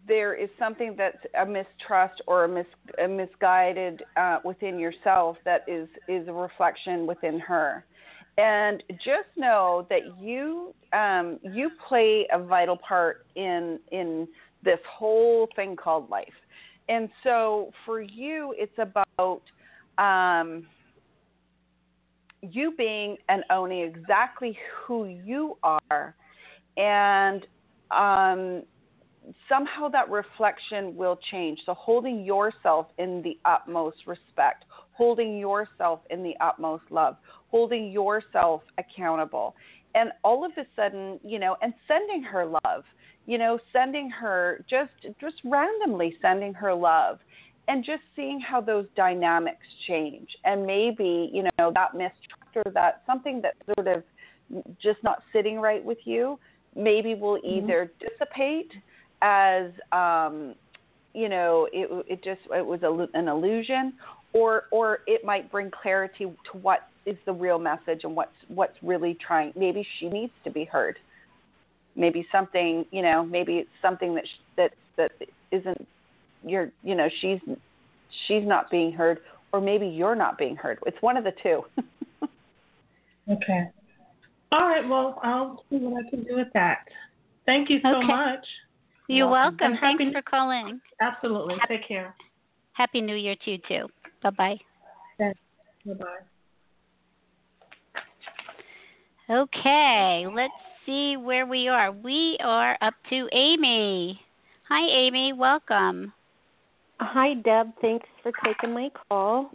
Speaker 3: there is something that's a mistrust or a, mis, a misguided uh, within yourself that is is a reflection within her and just know that you um, you play a vital part in in this whole thing called life. And so for you, it's about um, you being and owning exactly who you are, and um, somehow that reflection will change. So holding yourself in the utmost respect, holding yourself in the utmost love, holding yourself accountable. And all of a sudden, you know, and sending her love, you know, sending her just just randomly sending her love and just seeing how those dynamics change. And maybe, you know, that mistrust or that something that sort of just not sitting right with you, maybe will mm-hmm. either dissipate as um, you know it, it just it was a, an illusion, or or it might bring clarity to what is the real message and what's what's really trying. Maybe she needs to be heard. Maybe something you know maybe it's something that sh- that that isn't you're you know she's she's not being heard or maybe you're not being heard. It's one of the two.
Speaker 11: okay. All right. Well, I'll see what I can do with that. Thank you so
Speaker 1: okay.
Speaker 11: much.
Speaker 1: You're welcome. welcome. Thanks happy, for calling.
Speaker 11: Absolutely. Happy, Take care.
Speaker 1: Happy New Year to you too. Bye bye.
Speaker 11: Bye bye.
Speaker 1: Okay, let's see where we are. We are up to Amy. Hi, Amy. Welcome.
Speaker 12: Hi, Deb. Thanks for taking my call.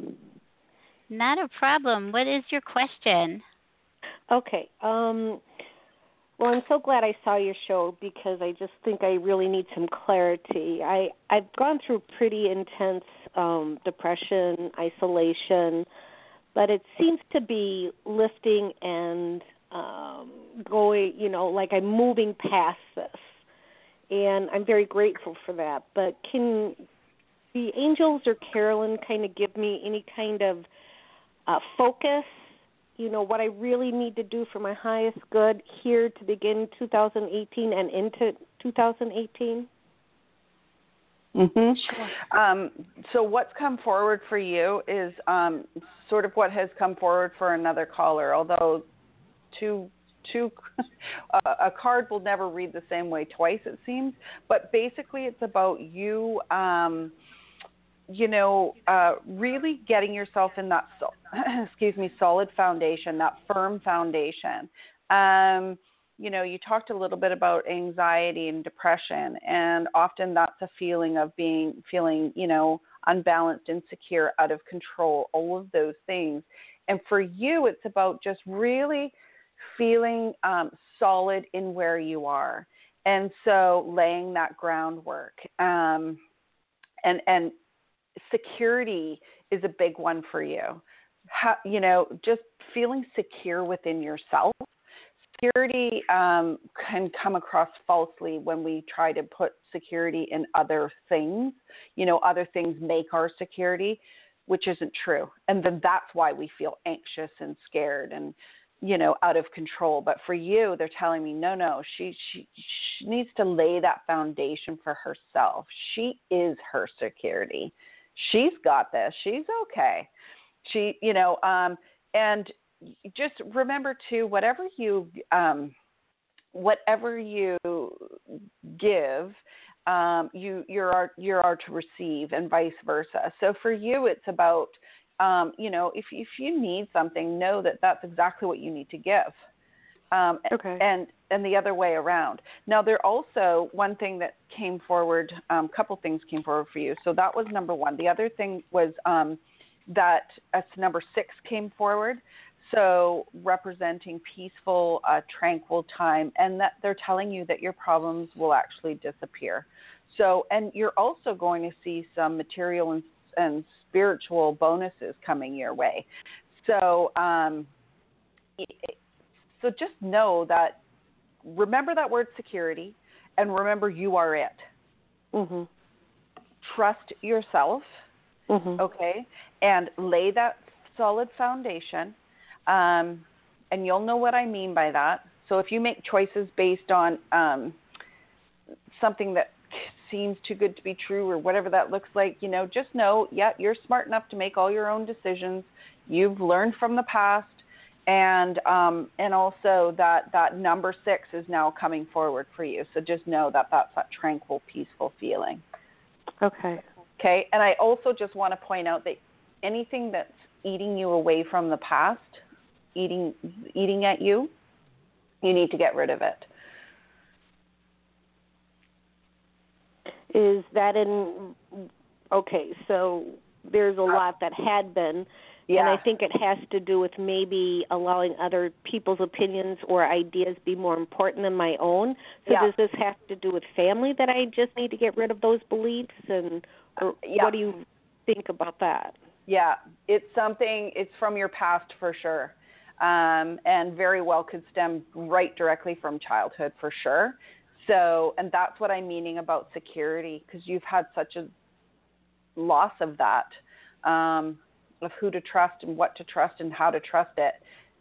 Speaker 1: Not a problem. What is your question?
Speaker 12: Okay. Um, well, I'm so glad I saw your show because I just think I really need some clarity. I I've gone through pretty intense um, depression, isolation, but it seems to be lifting and um, going. You know, like I'm moving past this, and I'm very grateful for that. But can the angels or Carolyn kind of give me any kind of uh, focus you know what I really need to do for my highest good here to begin 2018 and into 2018?
Speaker 3: Mhm. Sure. Um, so what's come forward for you is um, sort of what has come forward for another caller. Although two two a card will never read the same way twice, it seems. But basically, it's about you. Um, you know, uh, really getting yourself in that, excuse me, solid foundation, that firm foundation. Um, you know, you talked a little bit about anxiety and depression, and often that's a feeling of being, feeling, you know, unbalanced, insecure, out of control, all of those things. And for you, it's about just really feeling um, solid in where you are. And so laying that groundwork. Um, and and security is a big one for you. How, you know, just feeling secure within yourself. Security um, can come across falsely when we try to put security in other things. You know, other things make our security, which isn't true. And then that's why we feel anxious and scared and you know out of control but for you they're telling me no no she she she needs to lay that foundation for herself she is her security she's got this. She's okay. She, you know, um, and just remember too, whatever you, um, whatever you give, um, you you're you are to receive, and vice versa. So for you, it's about, um, you know, if if you need something, know that that's exactly what you need to give. Um,
Speaker 12: okay.
Speaker 3: And and the other way around. Now, there also one thing that came forward. A um, couple things came forward for you. So that was number one. The other thing was um, that as number six came forward. So representing peaceful, uh, tranquil time, and that they're telling you that your problems will actually disappear. So, and you're also going to see some material and, and spiritual bonuses coming your way. So, um, so just know that remember that word security and remember you are it.
Speaker 12: Mm-hmm.
Speaker 3: Trust yourself,
Speaker 12: mm-hmm.
Speaker 3: okay, and lay that solid foundation. Um, and you'll know what I mean by that. So if you make choices based on um, something that seems too good to be true or whatever that looks like, you know, just know, yeah, you're smart enough to make all your own decisions. You've learned from the past and um, and also that that number six is now coming forward for you. So just know that that's that tranquil, peaceful feeling.
Speaker 12: Okay.
Speaker 3: Okay. And I also just want to point out that anything that's eating you away from the past, eating eating at you, you need to get rid of it.
Speaker 12: Is that in? Okay, so there's a lot that had been.
Speaker 3: Yeah.
Speaker 12: And I think it has to do with maybe allowing other people's opinions or ideas be more important than my own. So
Speaker 3: Yeah.
Speaker 12: does this have to do with family that I just need to get rid of those beliefs and or
Speaker 3: Yeah.
Speaker 12: what do you think about that?
Speaker 3: Yeah, it's something. It's from your past for sure, um, and very well could stem right directly from childhood for sure. So, and that's what I'm meaning about security because you've had such a loss of that, um, of who to trust and what to trust and how to trust it,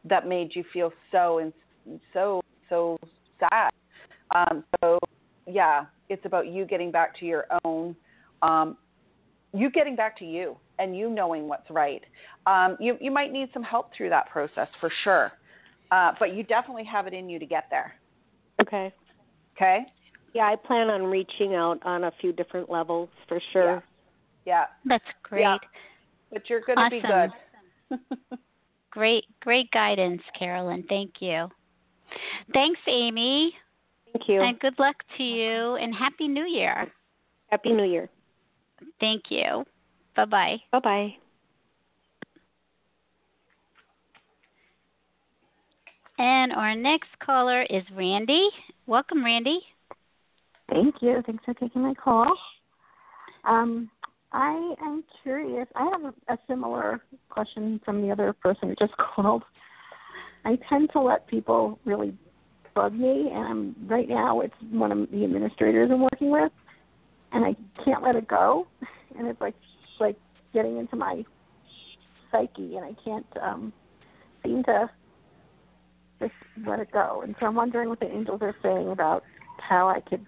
Speaker 3: that made you feel so and so so sad. Um, so, yeah, it's about you getting back to your own. Um, you getting back to you and you knowing what's right. Um, you you might need some help through that process for sure, uh, but you definitely have it in you to get there.
Speaker 12: Okay.
Speaker 3: Okay.
Speaker 12: Yeah, I plan on reaching out on a few different levels for sure.
Speaker 3: Yeah.
Speaker 1: That's great.
Speaker 3: Yeah. But you're going to be good.
Speaker 1: Awesome. Great, great guidance, Carolyn. Thank you. Thanks, Amy.
Speaker 12: Thank you.
Speaker 1: And good luck to you and Happy New Year.
Speaker 12: Happy New Year.
Speaker 1: Thank you. Bye bye.
Speaker 12: Bye bye.
Speaker 1: And our next caller is Randy. Welcome, Randy.
Speaker 13: Thank you. Thanks for taking my call. Um, I am curious. I have a, similar question from the other person who just called. I tend to let people really bug me, and I'm, right now it's one of the administrators I'm working with, and I can't let it go, and it's like like getting into my psyche, and I can't um, seem to just let it go. And so I'm wondering what the angels are saying about how I could,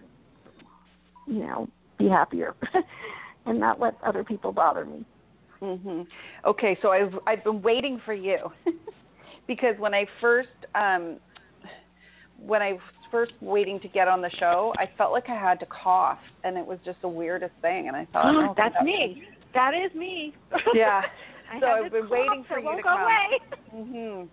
Speaker 13: you know, be happier and not let other people bother me.
Speaker 3: Mhm. Okay, so I've I've been waiting for you because when I first um when I was first waiting to get on the show, I felt like I had to cough, and it was just the weirdest thing. And I thought, oh,
Speaker 13: That's
Speaker 3: that-
Speaker 13: me. That is me.
Speaker 3: Yeah. So I've
Speaker 13: this
Speaker 3: been waiting for
Speaker 13: that
Speaker 3: you
Speaker 13: won't
Speaker 3: to
Speaker 13: go
Speaker 3: come.
Speaker 13: away.
Speaker 3: Mhm.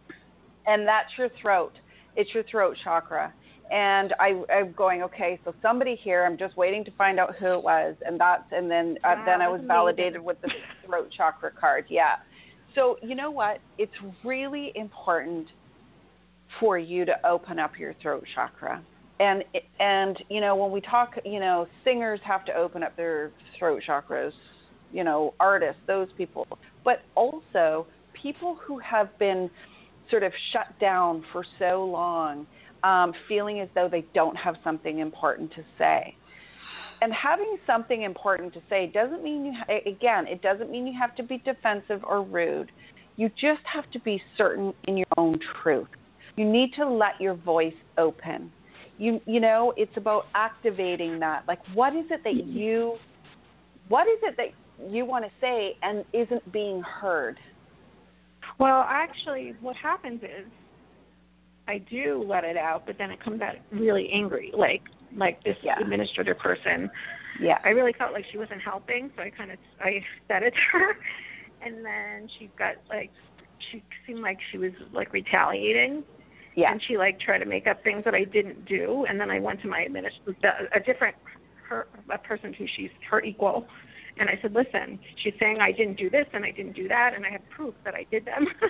Speaker 3: And that's your throat. It's your throat chakra. And I, I'm going, okay, so somebody here. I'm just waiting to find out who it was, and that's, and then, uh,
Speaker 13: Wow,
Speaker 3: then I was
Speaker 13: amazing.
Speaker 3: validated with the throat chakra card. Yeah. So you know what? It's really important for you to open up your throat chakra. And and you know when we talk, you know, singers have to open up their throat chakras, you know, artists, those people. But also people who have been sort of shut down for so long, um, feeling as though they don't have something important to say. And having something important to say doesn't mean you, ha- again, it doesn't mean you have to be defensive or rude. You just have to be certain in your own truth. You need to let your voice open. You, you know, it's about activating that. Like, what is it that you, what is it that you want to say and isn't being heard?
Speaker 13: Well, actually, what happens is I do let it out, but then it comes out really angry, like like this
Speaker 3: Yeah.
Speaker 13: administrator person.
Speaker 3: Yeah.
Speaker 13: I really felt like she wasn't helping, so I kind of I said it to her, and then she got like she seemed like she was like retaliating.
Speaker 3: Yeah.
Speaker 13: And she like tried to make up things that I didn't do, and then I went to my administrator, a different her a person who she's her equal, and I said, listen, she's saying I didn't do this and I didn't do that, and I have proof that I did them.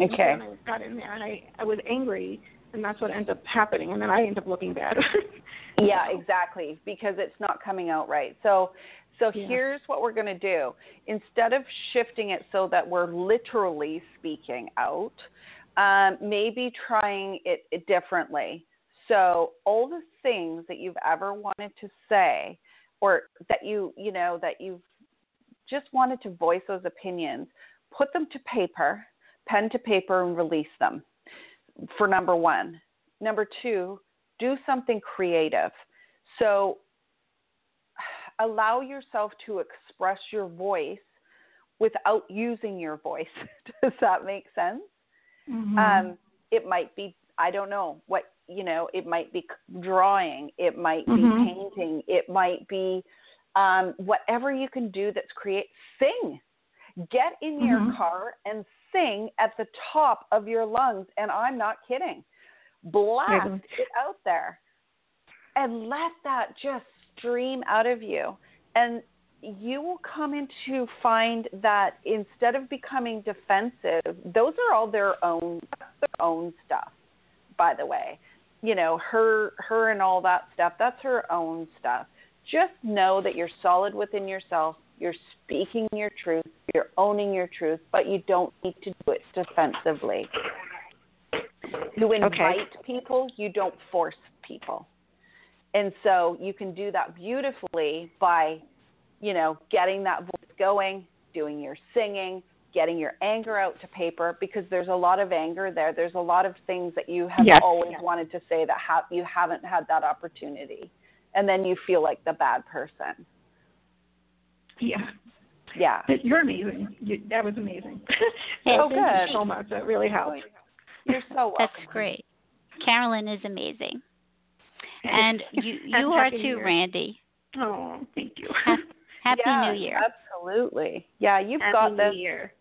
Speaker 13: And
Speaker 3: Okay.
Speaker 13: then I got in there and I I was angry, and that's what ended up happening, and then I end up looking bad.
Speaker 3: Yeah, exactly, because it's not coming out right. So so
Speaker 13: Yeah.
Speaker 3: here's what we're going to do. Instead of shifting it so that we're literally speaking out, um, maybe trying it, it differently. So all the things that you've ever wanted to say or that you, you know, that you've just wanted to voice those opinions, put them to paper, pen to paper and release them. For number 1. Number 2, do something creative. So allow yourself to express your voice without using your voice. Does that make sense? Um, it might be, I don't know, what, you know, it might be drawing, it might
Speaker 13: Mhm.
Speaker 3: be painting, it might be um, whatever you can do that's create. Sing. Get in your
Speaker 13: Mhm.
Speaker 3: car and sing at the top of your lungs. And I'm not kidding. Blast
Speaker 13: Mhm.
Speaker 3: it out there and let that just stream out of you. And you will come into find that instead of becoming defensive, those are all their own their own stuff. By the way, you know her her and all that stuff. That's her own stuff. Just know that you're solid within yourself. You're speaking your truth. You're owning your truth, but you don't need to do it defensively. You invite
Speaker 8: Okay.
Speaker 3: people. You don't force people. And so you can do that beautifully by, you know, getting that voice going, doing your singing, getting your anger out to paper because there's a lot of anger there. There's a lot of things that you have
Speaker 13: Yes.
Speaker 3: always wanted to say that ha- you haven't had that opportunity. And then you feel like the bad person.
Speaker 13: Yeah.
Speaker 3: Yeah.
Speaker 13: But You're amazing. You, that was amazing.
Speaker 3: Oh,
Speaker 13: Thank
Speaker 3: good.
Speaker 13: you so much. That really helped.
Speaker 3: You're so welcome.
Speaker 1: That's great. Carolyn is amazing. And you you
Speaker 13: Happy
Speaker 1: are
Speaker 13: New
Speaker 1: too,
Speaker 13: Year.
Speaker 1: Randy.
Speaker 13: Oh, thank you.
Speaker 1: Happy
Speaker 3: Yeah,
Speaker 1: New Year.
Speaker 3: Absolutely. Yeah, you've
Speaker 13: Happy
Speaker 3: got
Speaker 13: New
Speaker 3: this.
Speaker 13: Year.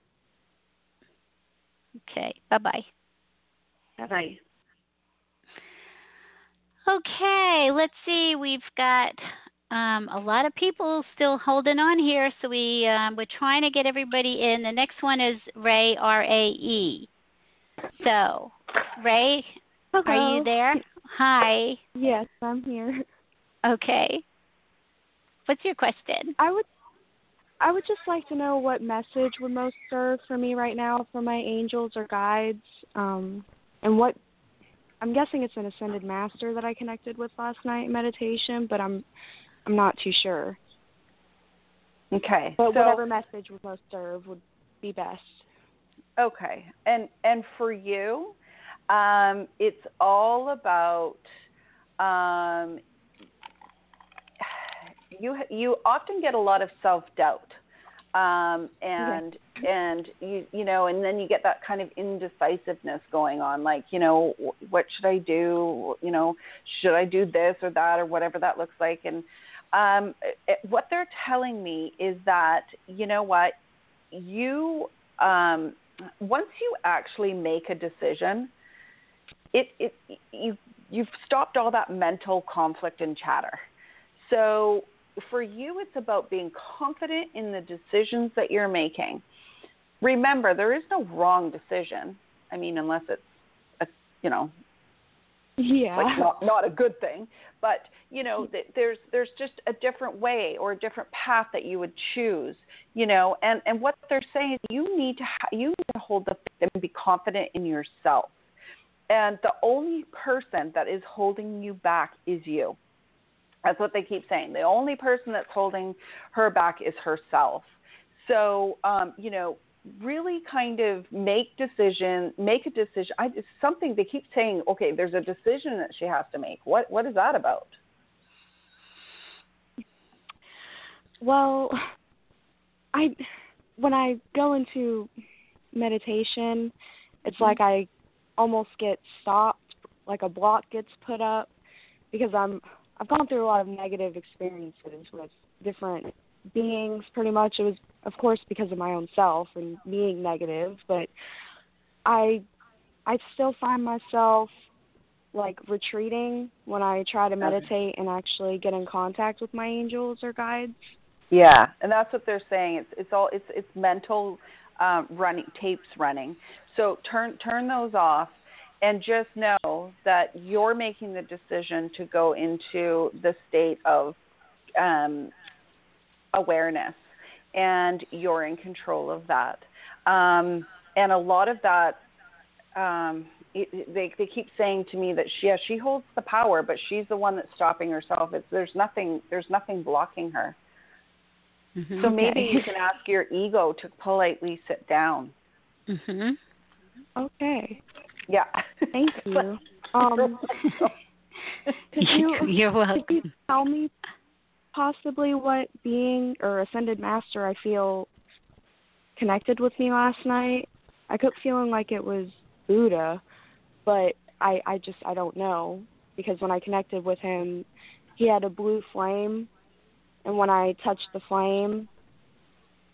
Speaker 1: Okay. Bye bye.
Speaker 13: Bye bye.
Speaker 1: Okay, let's see. We've got um, a lot of people still holding on here, so we um, we're trying to get everybody in. The next one is Rae R A E. So, Rae, are you there? Hi.
Speaker 14: Yes, I'm here.
Speaker 1: Okay. What's your question?
Speaker 14: I would I would just like to know what message would most serve for me right now for my angels or guides. Um and what I'm guessing it's an ascended master that I connected with last night in meditation, but I'm I'm not too sure.
Speaker 3: Okay.
Speaker 14: But
Speaker 3: so,
Speaker 14: whatever message would most serve would be best.
Speaker 3: Okay, and and for you, um, it's all about um, you. You often get a lot of self doubt, um, and and you you know, and then you get that kind of indecisiveness going on. Like you know, what should I do? You know, should I do this or that or whatever that looks like? And um, it, what they're telling me is that you know what you um, once you actually make a decision, it, it you you've stopped all that mental conflict and chatter. So for you, it's about being confident in the decisions that you're making. Remember, there is no wrong decision. I mean, unless it's a you know
Speaker 14: Yeah.
Speaker 3: like not not a good thing but you know mm-hmm. th- there's there's just a different way or a different path that you would choose you know and and what they're saying you need to ha- you need to hold the faith and be confident in yourself and the only person that is holding you back is you that's what they keep saying. The only person that's holding her back is herself. So um you know really kind of make decision make a decision. I, it's something they keep saying okay there's a decision that she has to make. What what is that about?
Speaker 14: Well, I when I go into meditation, it's like I almost get stopped, like a block gets put up because I'm I've gone through a lot of negative experiences with different beings pretty much. It was of course because of my own self and being negative, but I I still find myself like retreating when I try to meditate and actually get in contact with my angels or guides.
Speaker 3: yeah and that's what they're saying. It's it's all it's it's mental um running tapes running. So turn turn those off and just know that you're making the decision to go into the state of um awareness and you're in control of that um and a lot of that um it, it- they they keep saying to me that she yeah she holds the power but she's the one that's stopping herself it's there's nothing there's nothing blocking her so maybe
Speaker 14: Okay.
Speaker 3: you can ask your ego to politely sit down
Speaker 1: Mhm.
Speaker 14: Okay.
Speaker 3: Yeah
Speaker 14: Thank you. Um, could you
Speaker 1: You're welcome.
Speaker 14: could you tell me possibly what being or ascended master I feel connected with me last night? I kept feeling like it was Buddha, but I I just I don't know because when I connected with him, he had a blue flame, and when I touched the flame,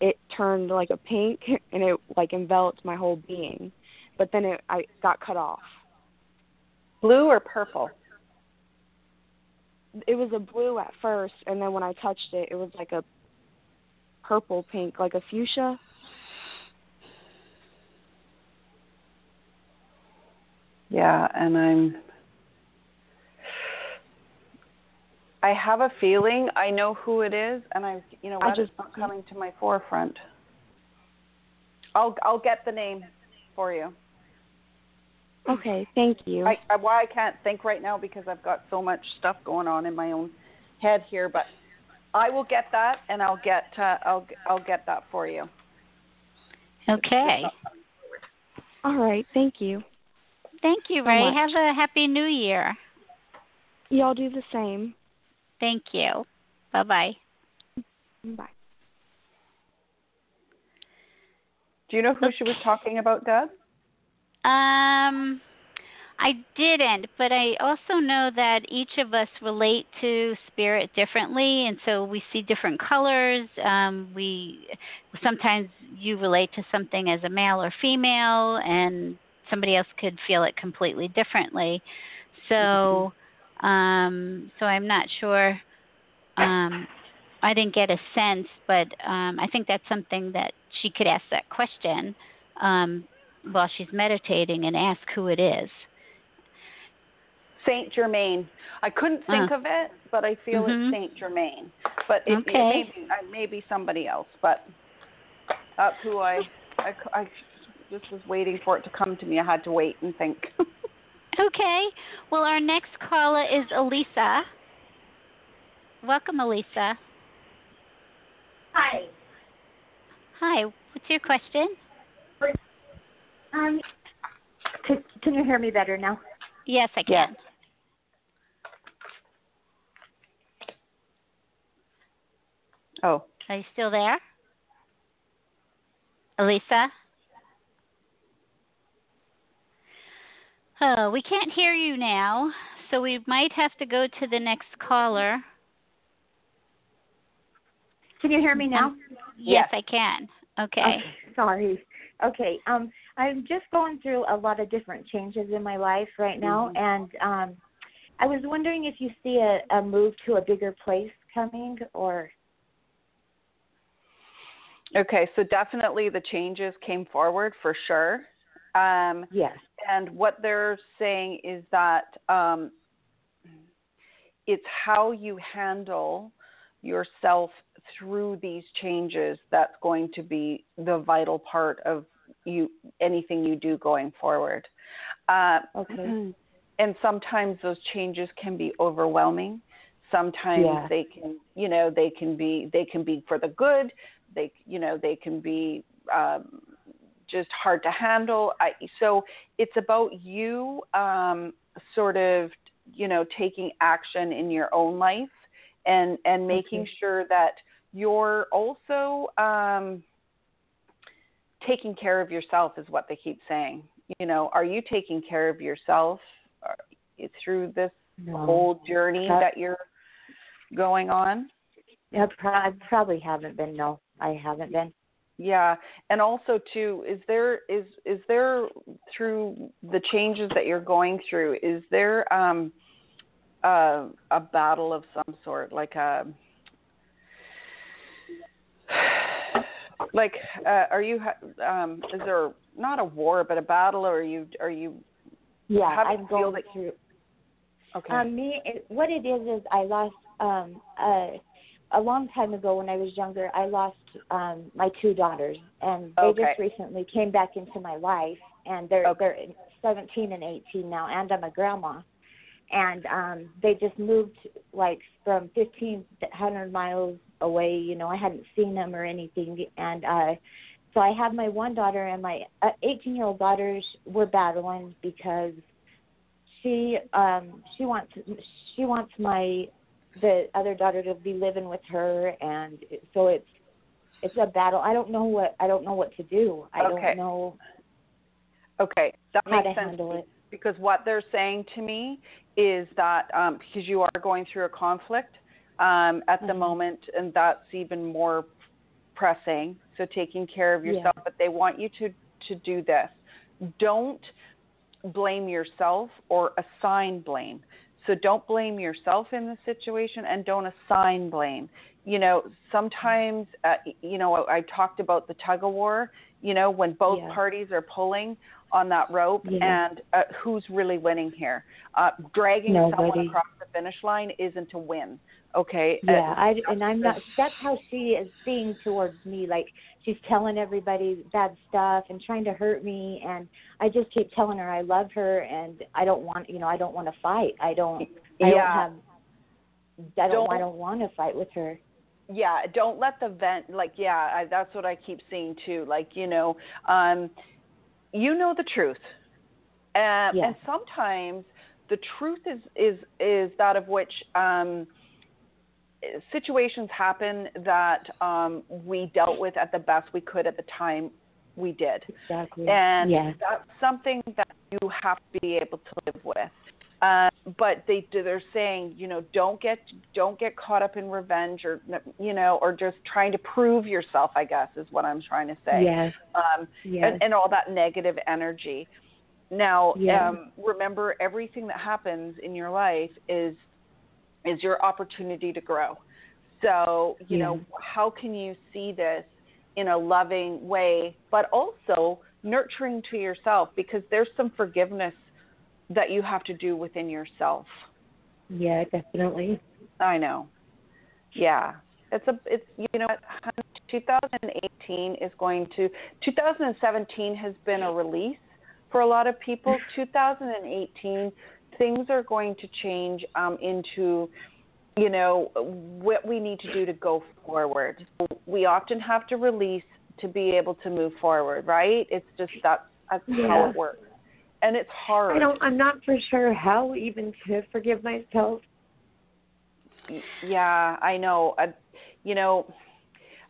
Speaker 14: it turned like a pink and it like enveloped my whole being. But then it I got cut off.
Speaker 3: blue or purple
Speaker 14: it was a blue at first and then when I touched it it was like a purple pink, like a fuchsia.
Speaker 3: Yeah, and I'm I have a feeling I know who it is and I you know what
Speaker 14: just,
Speaker 3: it's not coming to my forefront. I'll I'll get the name for you.
Speaker 14: Okay, thank you.
Speaker 3: I, I why I can't think right now because I've got so much stuff going on in my own head here, but I will get that and I'll get uh, I'll I'll get that for you.
Speaker 1: Okay.
Speaker 14: All right, thank you.
Speaker 1: Thank you, Rae.
Speaker 14: much.
Speaker 1: Have a happy new year.
Speaker 14: Y'all do the same.
Speaker 1: Thank you. Bye bye.
Speaker 14: Bye.
Speaker 3: Do you know who she was talking about, Deb?
Speaker 1: Um, I didn't, but I also know that each of us relate to spirit differently, and so we see different colors. Um, we sometimes you relate to something as a male or female, and somebody else could feel it completely differently. So, um, so I'm not sure. Um, I didn't get a sense, but um, I think that's something that she could ask that question um, while she's meditating and ask who it is.
Speaker 3: Saint Germain. I couldn't think
Speaker 1: Ah.
Speaker 3: of it, but I feel
Speaker 1: Mhm.
Speaker 3: it's Saint Germain. But it,
Speaker 1: Okay.
Speaker 3: it may be uh, maybe somebody else, but that's who I, I I just was waiting for it to come to me. I had to wait and think.
Speaker 1: Okay. Well, our next caller is Elisa. Welcome, Elisa.
Speaker 15: Hi.
Speaker 1: Hi. What's your question?
Speaker 15: Um, can, can you hear me better now?
Speaker 1: Yes, I can.
Speaker 3: Oh.
Speaker 1: Are you still there? Elisa? Oh, we can't hear you now, so we might have to go to the next caller.
Speaker 15: Can you hear me now?
Speaker 1: Yes, I can. Okay.
Speaker 15: Sorry. Okay. Um, I'm just going through a lot of different changes in my life right now,
Speaker 3: Mhm.
Speaker 15: and um, I was wondering if you see a, a move to a bigger place coming, or
Speaker 3: Okay, so definitely the changes came forward for sure. Um,
Speaker 15: yes.
Speaker 3: And what they're saying is that um, it's how you handle yourself through these changes that's going to be the vital part of you anything you do going forward. Uh,
Speaker 15: Okay.
Speaker 3: And sometimes those changes can be overwhelming. Sometimes
Speaker 15: Yeah.
Speaker 3: they can, you know, they can be they can be for the good. They, you know, they can be um, just hard to handle. I, so it's about you um, sort of, you know, taking action in your own life and and making
Speaker 15: Okay.
Speaker 3: sure that you're also um, taking care of yourself is what they keep saying. You know, are you taking care of yourself uh, through this
Speaker 15: No.
Speaker 3: whole journey
Speaker 15: That-
Speaker 3: that you're going on?
Speaker 15: I, pro- I probably haven't been. No, I haven't been.
Speaker 3: Yeah, and also too, is there is is there through the changes that you're going through, is there um uh, a battle of some sort, like a like uh, are you ha- um is there not a war but a battle or are you are you
Speaker 15: Yeah,
Speaker 3: how do you
Speaker 15: I'm
Speaker 3: feel
Speaker 15: going
Speaker 3: that
Speaker 15: through.
Speaker 3: okay
Speaker 15: Um, me, it, what it is is I lost um a a long time ago when I was younger. I lost um my two daughters, and they
Speaker 3: Okay.
Speaker 15: just recently came back into my life, and they're
Speaker 3: Okay.
Speaker 15: they're 17 and 18 now, and I'm a grandma, and um they just moved like from 1,500 miles away. You know, I hadn't seen them or anything, and uh so I have my one daughter and my 18 year old daughters were battling because she um she wants she wants my the other daughter to be living with her and so it's it's a battle i don't know what i don't know what to do i
Speaker 3: Okay.
Speaker 15: don't know
Speaker 3: Okay, that
Speaker 15: how
Speaker 3: makes
Speaker 15: to
Speaker 3: sense.
Speaker 15: handle it
Speaker 3: Because what they're saying to me is that um, because you are going through a conflict um, at the
Speaker 15: Mhm.
Speaker 3: moment, and that's even more pressing. So taking care of
Speaker 15: Yeah.
Speaker 3: yourself, but they want you to to do this. Don't blame yourself or assign blame. So don't blame yourself in the situation and don't assign blame. You know, sometimes, uh, you know, I talked about the tug of war, you know, when both
Speaker 15: Yeah.
Speaker 3: parties are pulling on that rope
Speaker 15: Yeah.
Speaker 3: and uh, who's really winning here. Uh, dragging someone across the finish line isn't a win. Okay. Uh,
Speaker 15: Yeah, I and I'm not. That's how she is being towards me. Like she's telling everybody bad stuff and trying to hurt me, and I just keep telling her I love her and I don't want. You know, I don't want to fight. I don't. I don't
Speaker 3: Yeah.
Speaker 15: have. I don't.
Speaker 3: Don't-
Speaker 15: I don't want to fight with her.
Speaker 3: yeah don't let the vent like yeah I, that's what i keep seeing too like you know um you know the truth um,
Speaker 15: Yes.
Speaker 3: and sometimes the truth is is is that of which um situations happen that um we dealt with at the best we could at the time we did
Speaker 15: Exactly.
Speaker 3: and that's something that you have to be able to live with. Uh, but they they're saying, you know, don't get don't get caught up in revenge or you know, or just trying to prove yourself. I guess is what I'm trying to say.
Speaker 15: Yes.
Speaker 3: Um,
Speaker 15: Yes.
Speaker 3: and, and all that negative energy. Now,
Speaker 15: Yeah.
Speaker 3: um, remember, everything that happens in your life is is your opportunity to grow. So, you
Speaker 15: Yeah.
Speaker 3: know, how can you see this in a loving way, but also nurturing to yourself because there's some forgiveness that you have to do within yourself.
Speaker 15: Yeah, definitely.
Speaker 3: I know. Yeah. It's a it's you know 2018 is going to 2017 has been a release for a lot of people. 2018 things are going to change um, into you know what we need to do to go forward. We often have to release to be able to move forward, right? It's just that's that's how it works. And it's hard.
Speaker 15: I don't. I'm not for sure how even to forgive myself.
Speaker 3: Yeah i know I, you know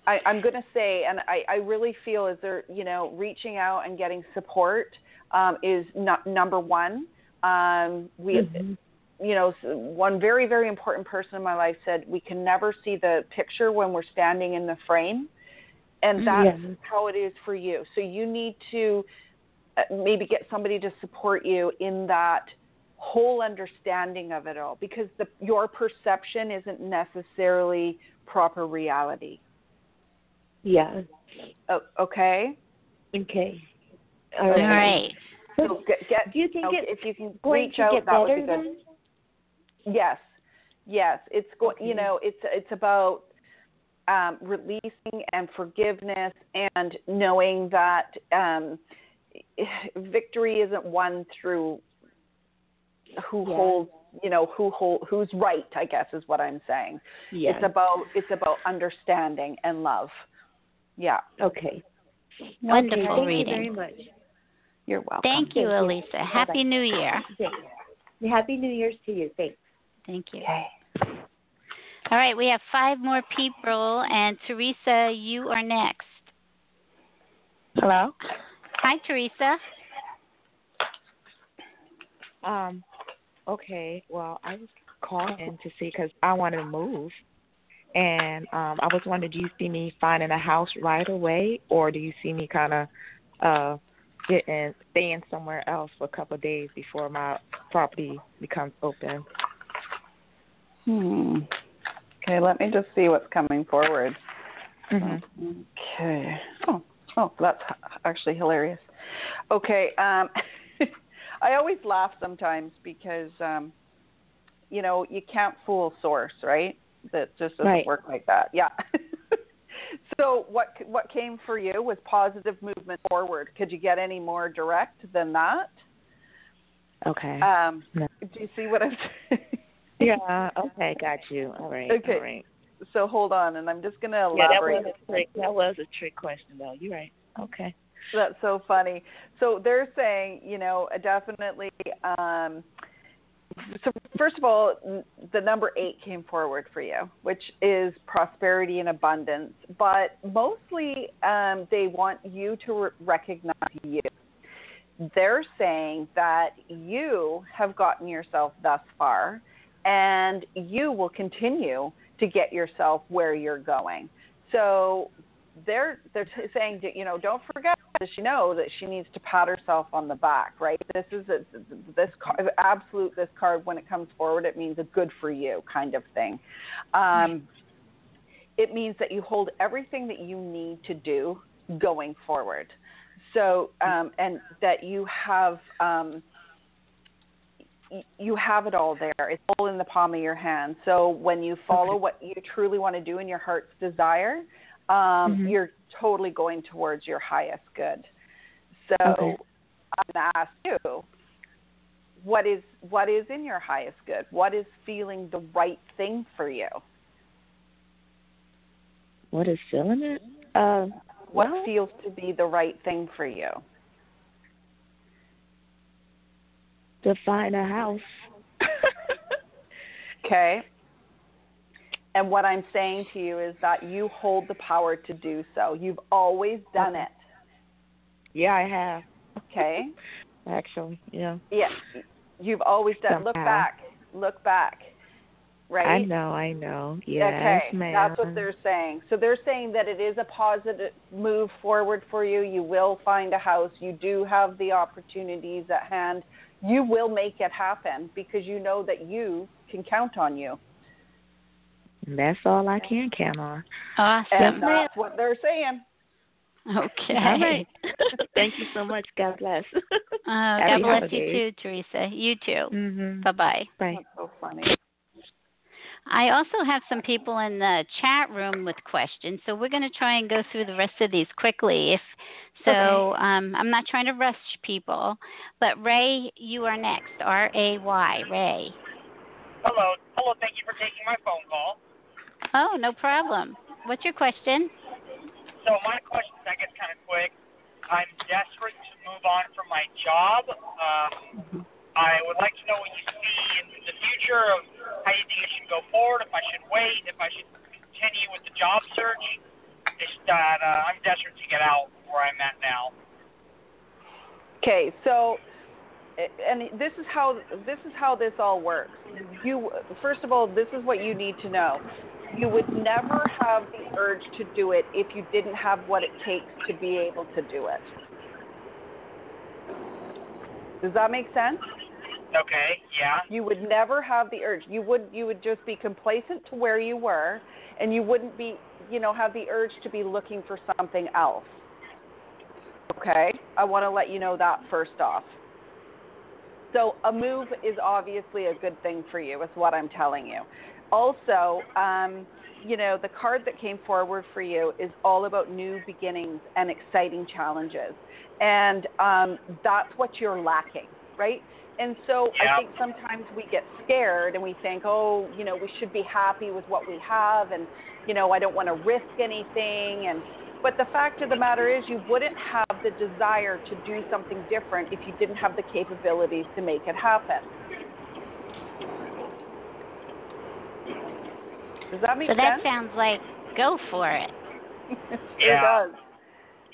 Speaker 3: i i'm going to say and i i really feel is there you know reaching out and getting support um is not number one um we
Speaker 15: Mhm.
Speaker 3: you know one very very important person in my life said we can never see the picture when we're standing in the frame and that's
Speaker 15: Yeah.
Speaker 3: how it is for you so you need to uh, maybe get somebody to support you in that whole understanding of it all because the your perception isn't necessarily proper reality
Speaker 15: Yeah.
Speaker 3: o- okay
Speaker 15: Okay.
Speaker 3: all
Speaker 1: All right.
Speaker 3: So get, get
Speaker 15: Do you think
Speaker 3: know,
Speaker 15: it's
Speaker 3: if you can
Speaker 15: going
Speaker 3: reach
Speaker 15: to
Speaker 3: out
Speaker 15: get
Speaker 3: that would
Speaker 15: better
Speaker 3: be good
Speaker 15: then?
Speaker 3: Yes, yes. It's going. You know, it's it's about um, releasing and forgiveness and knowing that um, victory isn't won through who
Speaker 15: Yeah.
Speaker 3: holds. You know who hold who's right. I guess is what I'm saying.
Speaker 15: Yeah.
Speaker 3: It's about it's about understanding and love. Yeah.
Speaker 15: Okay.
Speaker 1: Wonderful
Speaker 15: okay, thank
Speaker 1: reading.
Speaker 15: you very much.
Speaker 3: You're welcome.
Speaker 1: Thank you,
Speaker 15: Thank you.
Speaker 1: Elisa. Happy
Speaker 15: Bye-bye.
Speaker 1: New Year.
Speaker 15: Happy New Year's to you. Thanks.
Speaker 1: Thank you.
Speaker 3: Okay.
Speaker 1: All right, we have five more people, and Teresa, you are next.
Speaker 16: Hello.
Speaker 1: Hi, Teresa.
Speaker 16: Um. Okay. Well, I was calling to see because I want to move, and um, I was wondering, do you see me finding a house right away, or do you see me kind of uh getting staying somewhere else for a couple of days before my property becomes open?
Speaker 3: Hmm. Okay. Let me just see what's coming forward.
Speaker 16: Mm-hmm.
Speaker 3: Okay. Oh, oh, that's actually hilarious. Okay. Um, I always laugh sometimes because, um, you know, you can't fool source, right? That just doesn't
Speaker 16: Right.
Speaker 3: work like that. Yeah. so what what came for you was positive movement forward. Could you get any more direct than that?
Speaker 16: Okay.
Speaker 3: Um. Do you see what I'm saying?
Speaker 16: yeah. Okay. Got you. All right.
Speaker 3: Okay.
Speaker 16: All right.
Speaker 3: So hold on, and I'm just going to elaborate.
Speaker 16: Yeah, that was a trick. That was a trick question, though. You're right. Okay.
Speaker 3: That's so funny. So they're saying, you know, definitely. Um, so first of all, the number eight came forward for you, which is prosperity and abundance. But mostly, um, they want you to re- recognize you. They're saying that you have gotten yourself thus far, and you will continue to get yourself where you're going. So they're they're saying, that, you know, don't forget does she know that she needs to pat herself on the back, right? This is a, this card, absolute this card when it comes forward, it means a good for you kind of thing. Um, it means that you hold everything that you need to do going forward. So, um, and that you have um, you have it all there. It's all in the palm of your hand. So when you follow what you truly want to do in your heart's desire, um, mm-hmm. you're totally going towards your highest good. So okay. I'm going to ask you, what is what is in your highest good? What is feeling the right thing for you?
Speaker 15: What is feeling it? Uh,
Speaker 3: what well, feels to be the right thing for you?
Speaker 15: To find a house.
Speaker 3: okay. And what I'm saying to you is that you hold the power to do so. You've always done it.
Speaker 15: Yeah, I have.
Speaker 3: Okay.
Speaker 15: Actually, yeah.
Speaker 3: Yeah. You've always done.
Speaker 15: Somehow.
Speaker 3: Look back. Look back. Right?
Speaker 15: I know, I know. Yes,
Speaker 3: okay.
Speaker 15: ma'am.
Speaker 3: That's what they're saying. So they're saying that it is a positive move forward for you. You will find a house. You do have the opportunities at hand. You will make it happen because you know that you can count on you.
Speaker 15: That's all I can count on.
Speaker 1: Awesome.
Speaker 3: And that's what they're saying.
Speaker 1: Okay.
Speaker 15: All right. Thank you so much. God bless.
Speaker 1: Uh, God bless you too, Teresa. You too.
Speaker 15: Mm-hmm.
Speaker 1: Bye-bye.
Speaker 15: Bye.
Speaker 3: So funny.
Speaker 1: I also have some people in the chat room with questions, so we're going to try and go through the rest of these quickly. If so,
Speaker 15: okay.
Speaker 1: um, I'm not trying to rush people, but Ray, you are next. R A Y, Ray.
Speaker 17: Hello, hello. Thank you for taking my phone call.
Speaker 1: Oh, no problem. What's your question?
Speaker 17: So my question is, I guess, kind of quick. I'm desperate to move on from my job. Um, I would like to know what you see in the future of how you think I should go forward, if I should wait, if I should continue with the job search. Just that uh, I'm desperate to get out where I'm at now.
Speaker 3: Okay, so and this is how this is how this all works. You first of all, this is what you need to know. You would never have the urge to do it if you didn't have what it takes to be able to do it. Does that make sense?
Speaker 17: Okay, yeah.
Speaker 3: You would never have the urge. You would you would just be complacent to where you were and you wouldn't be, you know, have the urge to be looking for something else. Okay? I want to let you know that first off. So a move is obviously a good thing for you, is what I'm telling you. Also, um, you know, the card that came forward for you is all about new beginnings and exciting challenges. And um, that's what you're lacking, right? And so
Speaker 17: yeah.
Speaker 3: I think sometimes we get scared and we think, oh, you know, we should be happy with what we have and, you know, I don't want to risk anything. And but the fact of the matter is, you wouldn't have the desire to do something different if you didn't have the capabilities to make it happen. Does that make
Speaker 1: so
Speaker 3: sense?
Speaker 1: that sounds like go for it.
Speaker 3: it
Speaker 17: yeah.
Speaker 3: does.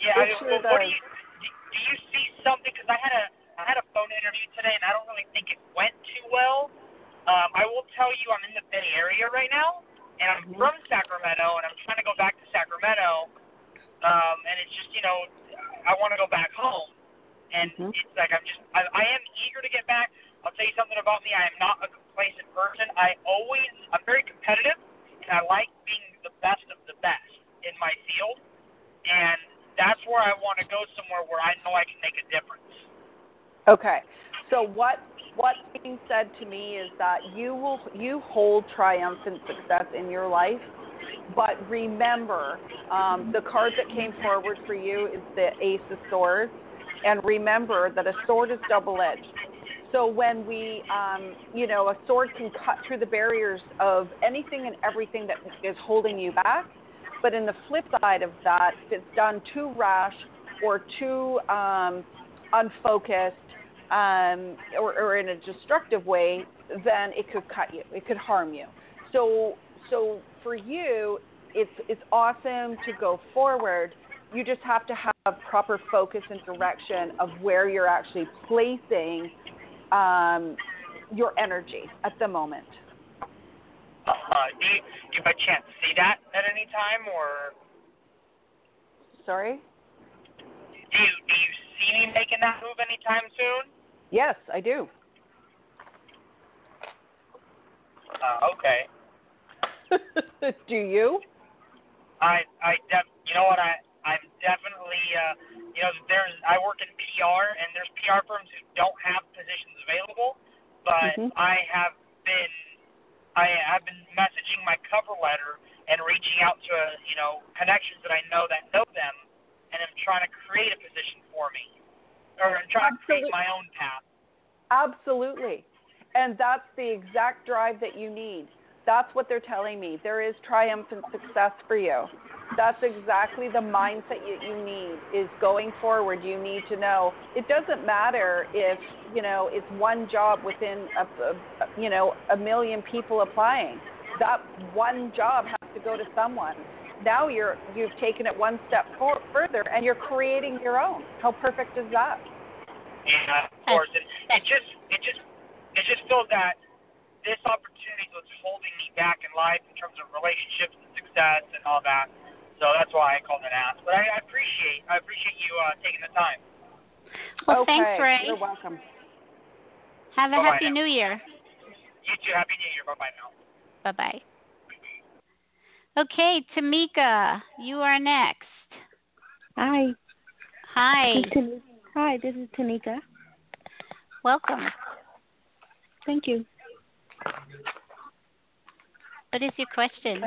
Speaker 17: Yeah.
Speaker 3: It
Speaker 17: I,
Speaker 3: sure
Speaker 17: well,
Speaker 3: does.
Speaker 17: What do you do, do you see something? Because I had a I had a phone interview today, and I don't really think it went too well. Um, I will tell you, I'm in the Bay Area right now, and I'm
Speaker 3: Mm-hmm.
Speaker 17: from Sacramento, and I'm trying to go back to Sacramento. Um, and it's just, you know, I want to go back home, and
Speaker 3: Mm-hmm.
Speaker 17: it's like I'm just, I, I am eager to get back. I'll tell you something about me. I am not a complacent person. I always, I'm very competitive, and I like being the best of the best in my field, and that's where I want to go somewhere where I know I can make a difference.
Speaker 3: Okay. So what what's being said to me is that you will you hold triumphant success in your life, but remember um, the card that came forward for you is the Ace of Swords, and remember that a sword is double edged. So when we, um, you know, a sword can cut through the barriers of anything and everything that is holding you back. But in the flip side of that, if it's done too rash or too um, unfocused um, or, or in a destructive way, then it could cut you. It could harm you. So, so for you, it's it's awesome to go forward. You just have to have proper focus and direction of where you're actually placing um, your energy at the moment.
Speaker 17: Uh, do you, you by chance see that at any time, or
Speaker 3: Sorry.
Speaker 17: do Do you do you see me making that move anytime soon?
Speaker 3: Yes, I do.
Speaker 17: Uh, okay.
Speaker 3: do you?
Speaker 17: I I def you know what I I'm definitely uh you know there's I work in PR and there's PR firms who don't have positions available, but
Speaker 3: Mhm.
Speaker 17: I have been I have been messaging my cover letter and reaching out to you know connections that I know that know them, and I'm trying to create a position for me, or I'm trying to create my own path.
Speaker 3: Absolutely. And that's the exact drive that you need. That's what they're telling me. There is triumphant success for you. That's exactly the mindset you, you need is going forward. You need to know it doesn't matter if, you know, it's one job within a, a you know, a million people applying. That one job has to go to someone. Now you're you've taken it one step for, further and you're creating your own. How perfect is that?
Speaker 17: Yeah, uh, of course. It, it just it just it just feels that this opportunity is holding me back in life in terms of relationships and success and all that. So that's why I called and asked. But I, I appreciate I appreciate you uh, taking the time.
Speaker 1: Well,
Speaker 3: okay.
Speaker 1: thanks, Ray.
Speaker 3: You're welcome.
Speaker 1: Have a
Speaker 17: Bye-bye
Speaker 1: happy
Speaker 17: now.
Speaker 1: new year.
Speaker 17: You too. Happy New Year. Bye bye now.
Speaker 1: Bye bye. Okay, Tamika, you are next.
Speaker 14: Hi.
Speaker 1: Hi.
Speaker 14: This Hi, this is Tanika.
Speaker 1: Welcome.
Speaker 14: Thank you.
Speaker 1: What is your question?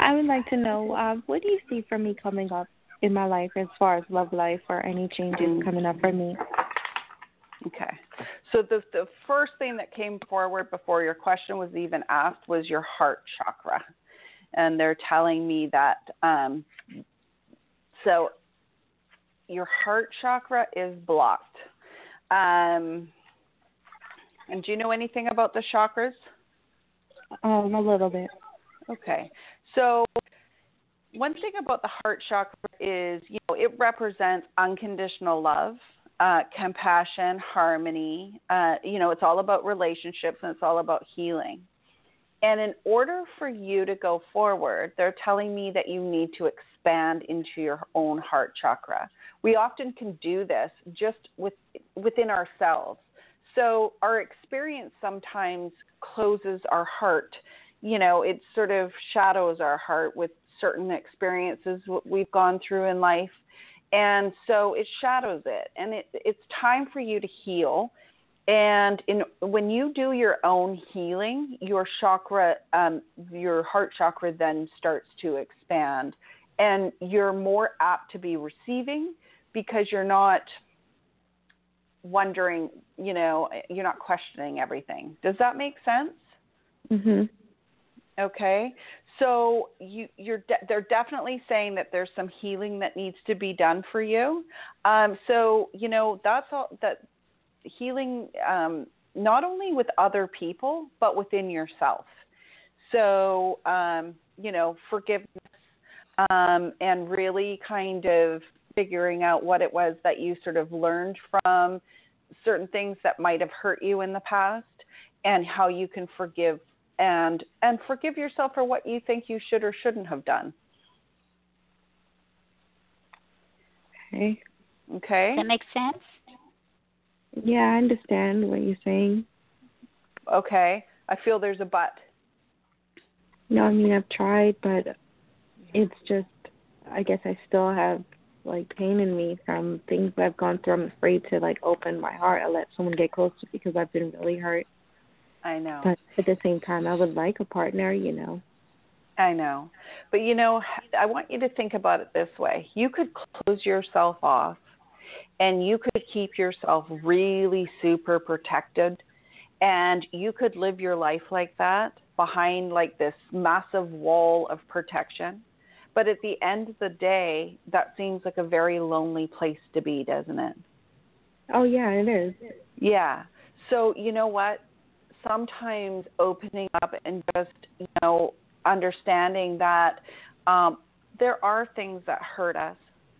Speaker 14: I would like to know uh, what do you see for me coming up in my life as far as love life or any changes coming up for me?
Speaker 3: Okay. So the the first thing that came forward before your question was even asked was your heart chakra, and they're telling me that um, so your heart chakra is blocked. Um, and do you know anything about the chakras?
Speaker 14: Um, a little bit.
Speaker 3: Okay. So one thing about the heart chakra is, you know, it represents unconditional love, uh, compassion, harmony. Uh, you know, it's all about relationships and it's all about healing. And in order for you to go forward, they're telling me that you need to expand into your own heart chakra. We often can do this just with, within ourselves. So our experience sometimes closes our heart. You know, it sort of shadows our heart with certain experiences we've gone through in life. And so it shadows it. And it, it's time for you to heal. And in, when you do your own healing, your chakra, um, your heart chakra then starts to expand. And you're more apt to be receiving because you're not wondering, you know, you're not questioning everything. Does that make sense?
Speaker 14: Mhm.
Speaker 3: Okay. So you you're de- they're definitely saying that there's some healing that needs to be done for you. Um, so you know that's all that healing um, not only with other people but within yourself. So um, you know forgiveness um, and really kind of figuring out what it was that you sort of learned from certain things that might have hurt you in the past and how you can forgive and and forgive yourself for what you think you should or shouldn't have done.
Speaker 14: Okay.
Speaker 3: Okay.
Speaker 1: That makes sense.
Speaker 14: Yeah, I understand what you're saying.
Speaker 3: Okay. I feel there's a but.
Speaker 14: No, I mean I've tried, but it's just I guess I still have like pain in me from things that I've gone through. I'm afraid to like open my heart and let someone get close to because I've been really hurt.
Speaker 3: I know.
Speaker 14: But at the same time, I would like a partner, you know.
Speaker 3: I know. But you know, I want you to think about it this way. You could close yourself off and you could keep yourself really super protected and you could live your life like that behind like this massive wall of protection. But at the end of the day, that seems like a very lonely place to be, doesn't it?
Speaker 14: Oh yeah, it is.
Speaker 3: Yeah. So, you know what? Sometimes opening up and just, you know, understanding that um, there are things that hurt us,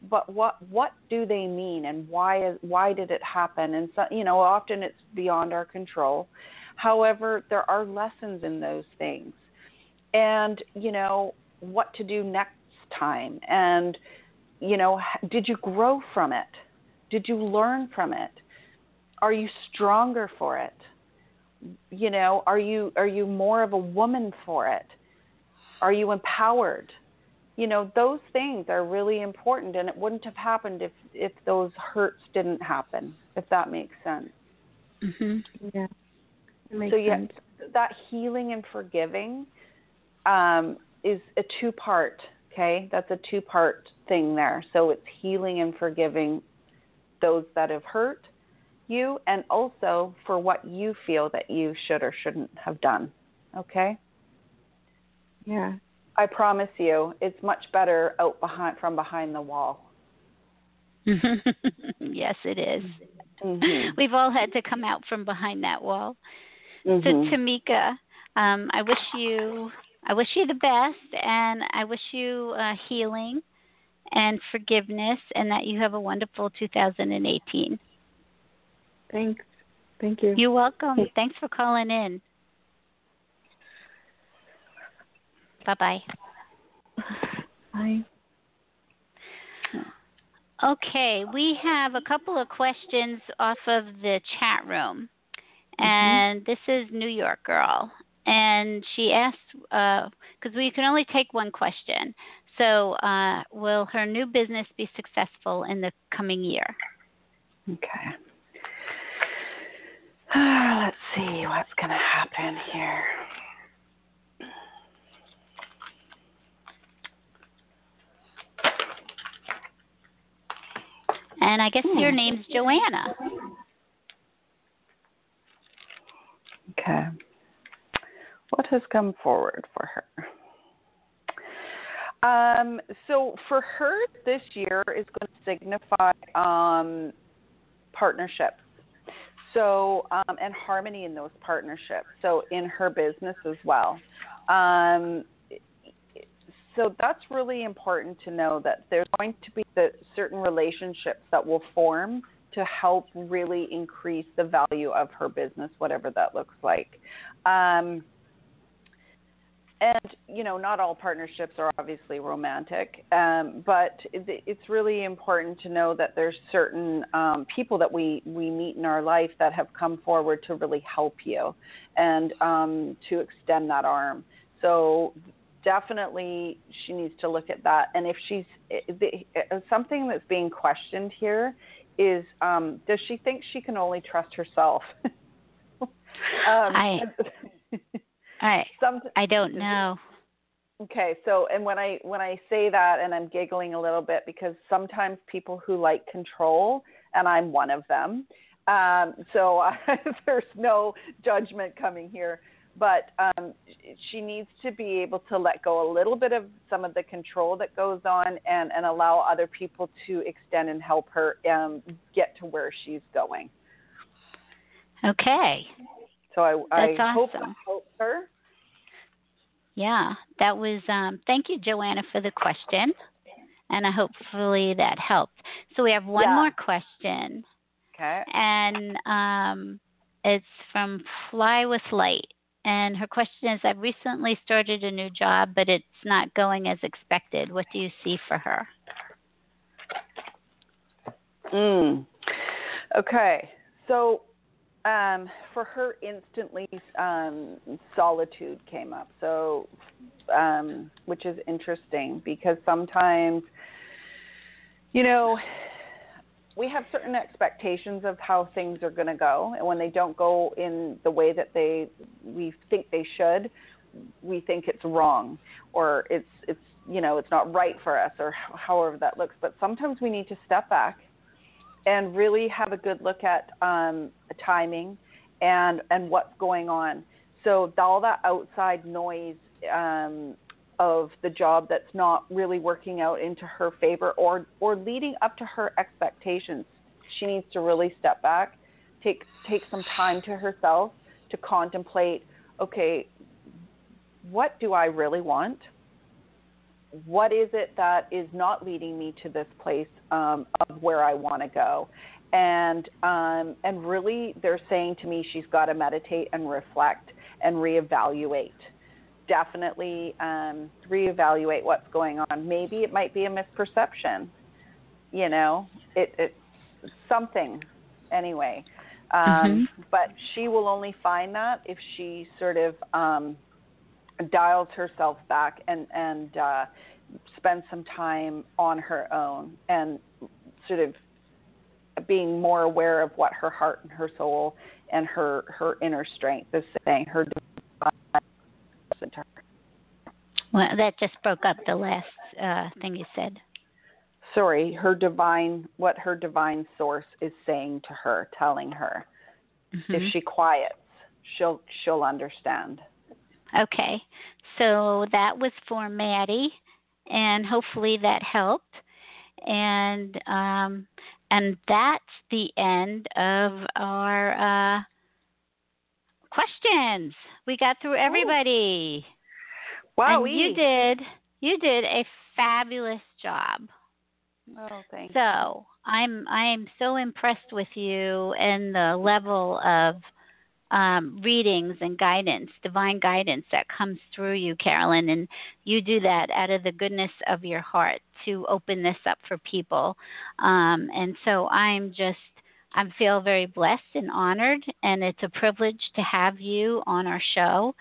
Speaker 3: but what what do they mean and why is why did it happen? And so, you know, often it's beyond our control. However, there are lessons in those things. And, you know, what to do next time and you know, did you grow from it? Did you learn from it? Are you stronger for it? You know, are you are you more of a woman for it? Are you empowered? You know, those things are really important and it wouldn't have happened if if those hurts didn't happen, if that makes sense.
Speaker 1: Mhm.
Speaker 13: Yeah. Makes
Speaker 3: so yeah,
Speaker 13: sense.
Speaker 3: that healing and forgiving um, is a two part. Okay, that's a two part thing there. So it's healing and forgiving those that have hurt you, and also for what you feel that you should or shouldn't have done. Okay.
Speaker 13: Yeah.
Speaker 3: I promise you, it's much better out behind from behind the wall.
Speaker 1: yes, it is.
Speaker 3: Mhm.
Speaker 1: We've all had to come out from behind that wall.
Speaker 3: Mhm.
Speaker 1: So Tamika, um, I wish you I wish you the best and I wish you uh, healing and forgiveness and that you have a wonderful 2018.
Speaker 13: Thanks. Thank you.
Speaker 1: You're welcome. Thanks for calling in. Bye-bye.
Speaker 13: Bye.
Speaker 1: Okay, we have a couple of questions off of the chat room.
Speaker 3: Mm-hmm.
Speaker 1: And this is New York Girl. And she asked, because we can only take one question. So, uh, will her new business be successful in the coming year?
Speaker 3: Okay. Let's see what's going to happen here.
Speaker 1: And I guess your name's Joanna.
Speaker 3: Okay. What has come forward for her? Um, so for her, this year is going to signify um, partnerships. So um, and harmony in those partnerships. So in her business as well. Um, so that's really important to know that there's going to be the certain relationships that will form to help really increase the value of her business, whatever that looks like. Um, and you know, not all partnerships are obviously romantic, um, but it's really important to know that there's certain um, people that we we meet in our life that have come forward to really help you and um, to extend that arm. So definitely she needs to look at that. And if she's something that's being questioned here is, um, does she think she can only trust herself? um,
Speaker 1: I, I,
Speaker 3: some,
Speaker 1: I don't know.
Speaker 3: Okay, so and when I when I say that and I'm giggling a little bit because sometimes people who like control and I'm one of them. Um, so I, there's no judgment coming here but um, she needs to be able to let go a little bit of some of the control that goes on and, and allow other people to extend and help her um, get to where she's going.
Speaker 1: Okay.
Speaker 3: So I, I
Speaker 1: That's
Speaker 3: hope
Speaker 1: awesome.
Speaker 3: that helps her.
Speaker 1: Yeah, that was. Um, thank you, Joanna, for the question, and I hopefully that helped. So we have one
Speaker 3: Yeah.
Speaker 1: more question,
Speaker 3: Okay.
Speaker 1: and um, it's from Fly with Light. And her question is I've recently started a new job, but it's not going as expected. What do you see for her?
Speaker 3: Mm. Okay. So um, for her, instantly um, solitude came up. So, um, which is interesting because sometimes, you know, we have certain expectations of how things are going to go, and when they don't go in the way that they we think they should, we think it's wrong or it's it's you know it's not right for us or however that looks. But sometimes we need to step back and really have a good look at um, timing and and what's going on. So all that outside noise um, of the job that's not really working out into her favor or or leading up to her expectations, she needs to really step back, take take some time to herself to contemplate. Okay, what do I really want? What is it that is not leading me to this place um, of where I want to go? And um, and really, they're saying to me she's got to meditate and reflect and reevaluate. Definitely um, reevaluate what's going on. Maybe it might be a misperception. you know, it, it something anyway. Um,
Speaker 1: Mm-hmm.
Speaker 3: But she will only find that if she sort of um, dials herself back and and uh, spends some time on her own and sort of being more aware of what her heart and her soul and her her inner strength is saying. Her.
Speaker 1: Well, that just broke up the last uh, thing you said.
Speaker 3: sorry, her divine what her divine source is saying to her, telling her.
Speaker 1: Mhm.
Speaker 3: If she quiets, she'll she'll understand.
Speaker 1: Okay, so that was for Maddie, and hopefully that helped. And um, and that's the end of our uh, questions. We got through everybody.
Speaker 3: Wow,
Speaker 1: you did you did a fabulous job.
Speaker 3: Oh, thanks.
Speaker 1: So I'm I'm so impressed with you and the level of um, readings and guidance, divine guidance that comes through you, Carolyn, and you do that out of the goodness of your heart to open this up for people. Um, and so I'm just I feel very blessed and honored, and it's a privilege to have you on our show.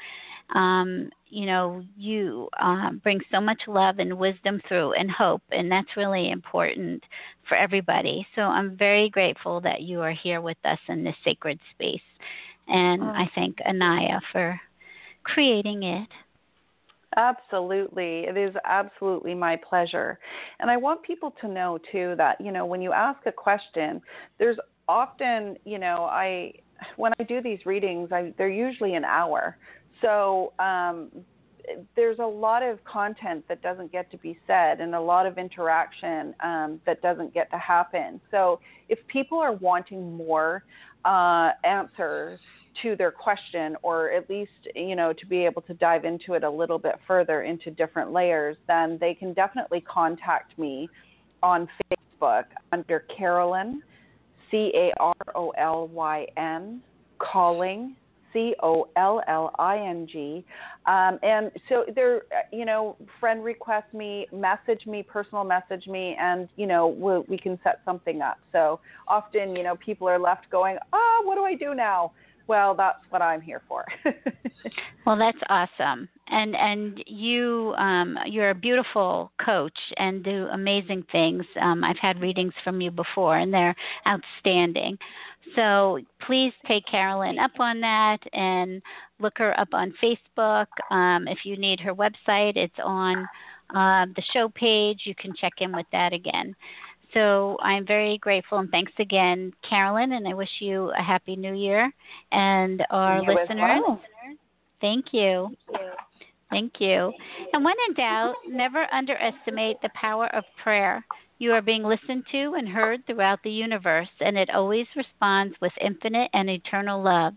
Speaker 1: Um, you know, you um, bring so much love and wisdom through and hope, and that's really important for everybody. So I'm very grateful that you are here with us in this sacred space. And
Speaker 3: Oh.
Speaker 1: I thank Anaya for creating it.
Speaker 3: Absolutely. It is absolutely my pleasure. And I want people to know too that, you know, when you ask a question, there's often, you know, I when I do these readings, I they're usually an hour. So, um there's a lot of content that doesn't get to be said and a lot of interaction um, that doesn't get to happen. So, if people are wanting more uh, answers to their question, or at least you know to be able to dive into it a little bit further into different layers, then they can definitely contact me on Facebook under Carolyn, C A R O L Y N, Colling. C O L L I N G, um, and so there, you know, friend request me, message me, personal message me, and you know, we, we can set something up. So often, you know, people are left going, ah, what do I do now? Well, that's what I'm here for.
Speaker 1: Well, that's awesome, and and you um, you're a beautiful coach and do amazing things. Um, I've had readings from you before, and they're outstanding. So please take Carolyn up on that and look her up on Facebook. Um, if you need her website, it's on uh, the show page. You can check in with that again. So I'm very grateful and thanks again, Carolyn, and I wish you a happy new year. And our
Speaker 3: You
Speaker 1: listeners,
Speaker 3: well.
Speaker 1: thank you. Thank you. And when in doubt, never underestimate the power of prayer. You are being listened to and heard throughout the universe, and it always responds with infinite and eternal love.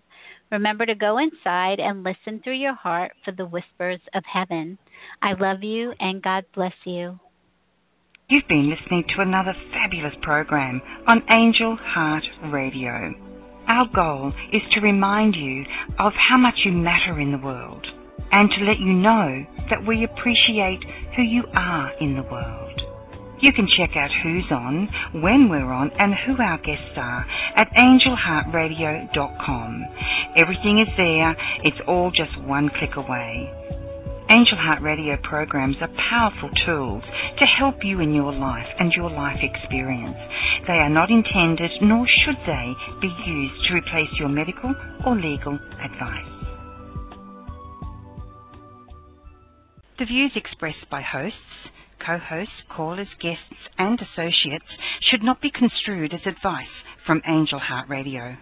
Speaker 1: Remember to go inside and listen through your heart for the whispers of heaven. I love you, and God bless you.
Speaker 2: You've been listening to another fabulous program on Angel Heart Radio. Our goal is to remind you of how much you matter in the world and to let you know that we appreciate who you are in the world. You can check out who's on, when we're on, and who our guests are at angelheartradio.com. Everything is there, it's all just one click away. Angel Heart Radio programs are powerful tools to help you in your life and your life experience. They are not intended, nor should they, be used to replace your medical or legal advice. The views expressed by hosts, co-hosts, callers, guests, and associates should not be construed as advice from Angel Heart Radio.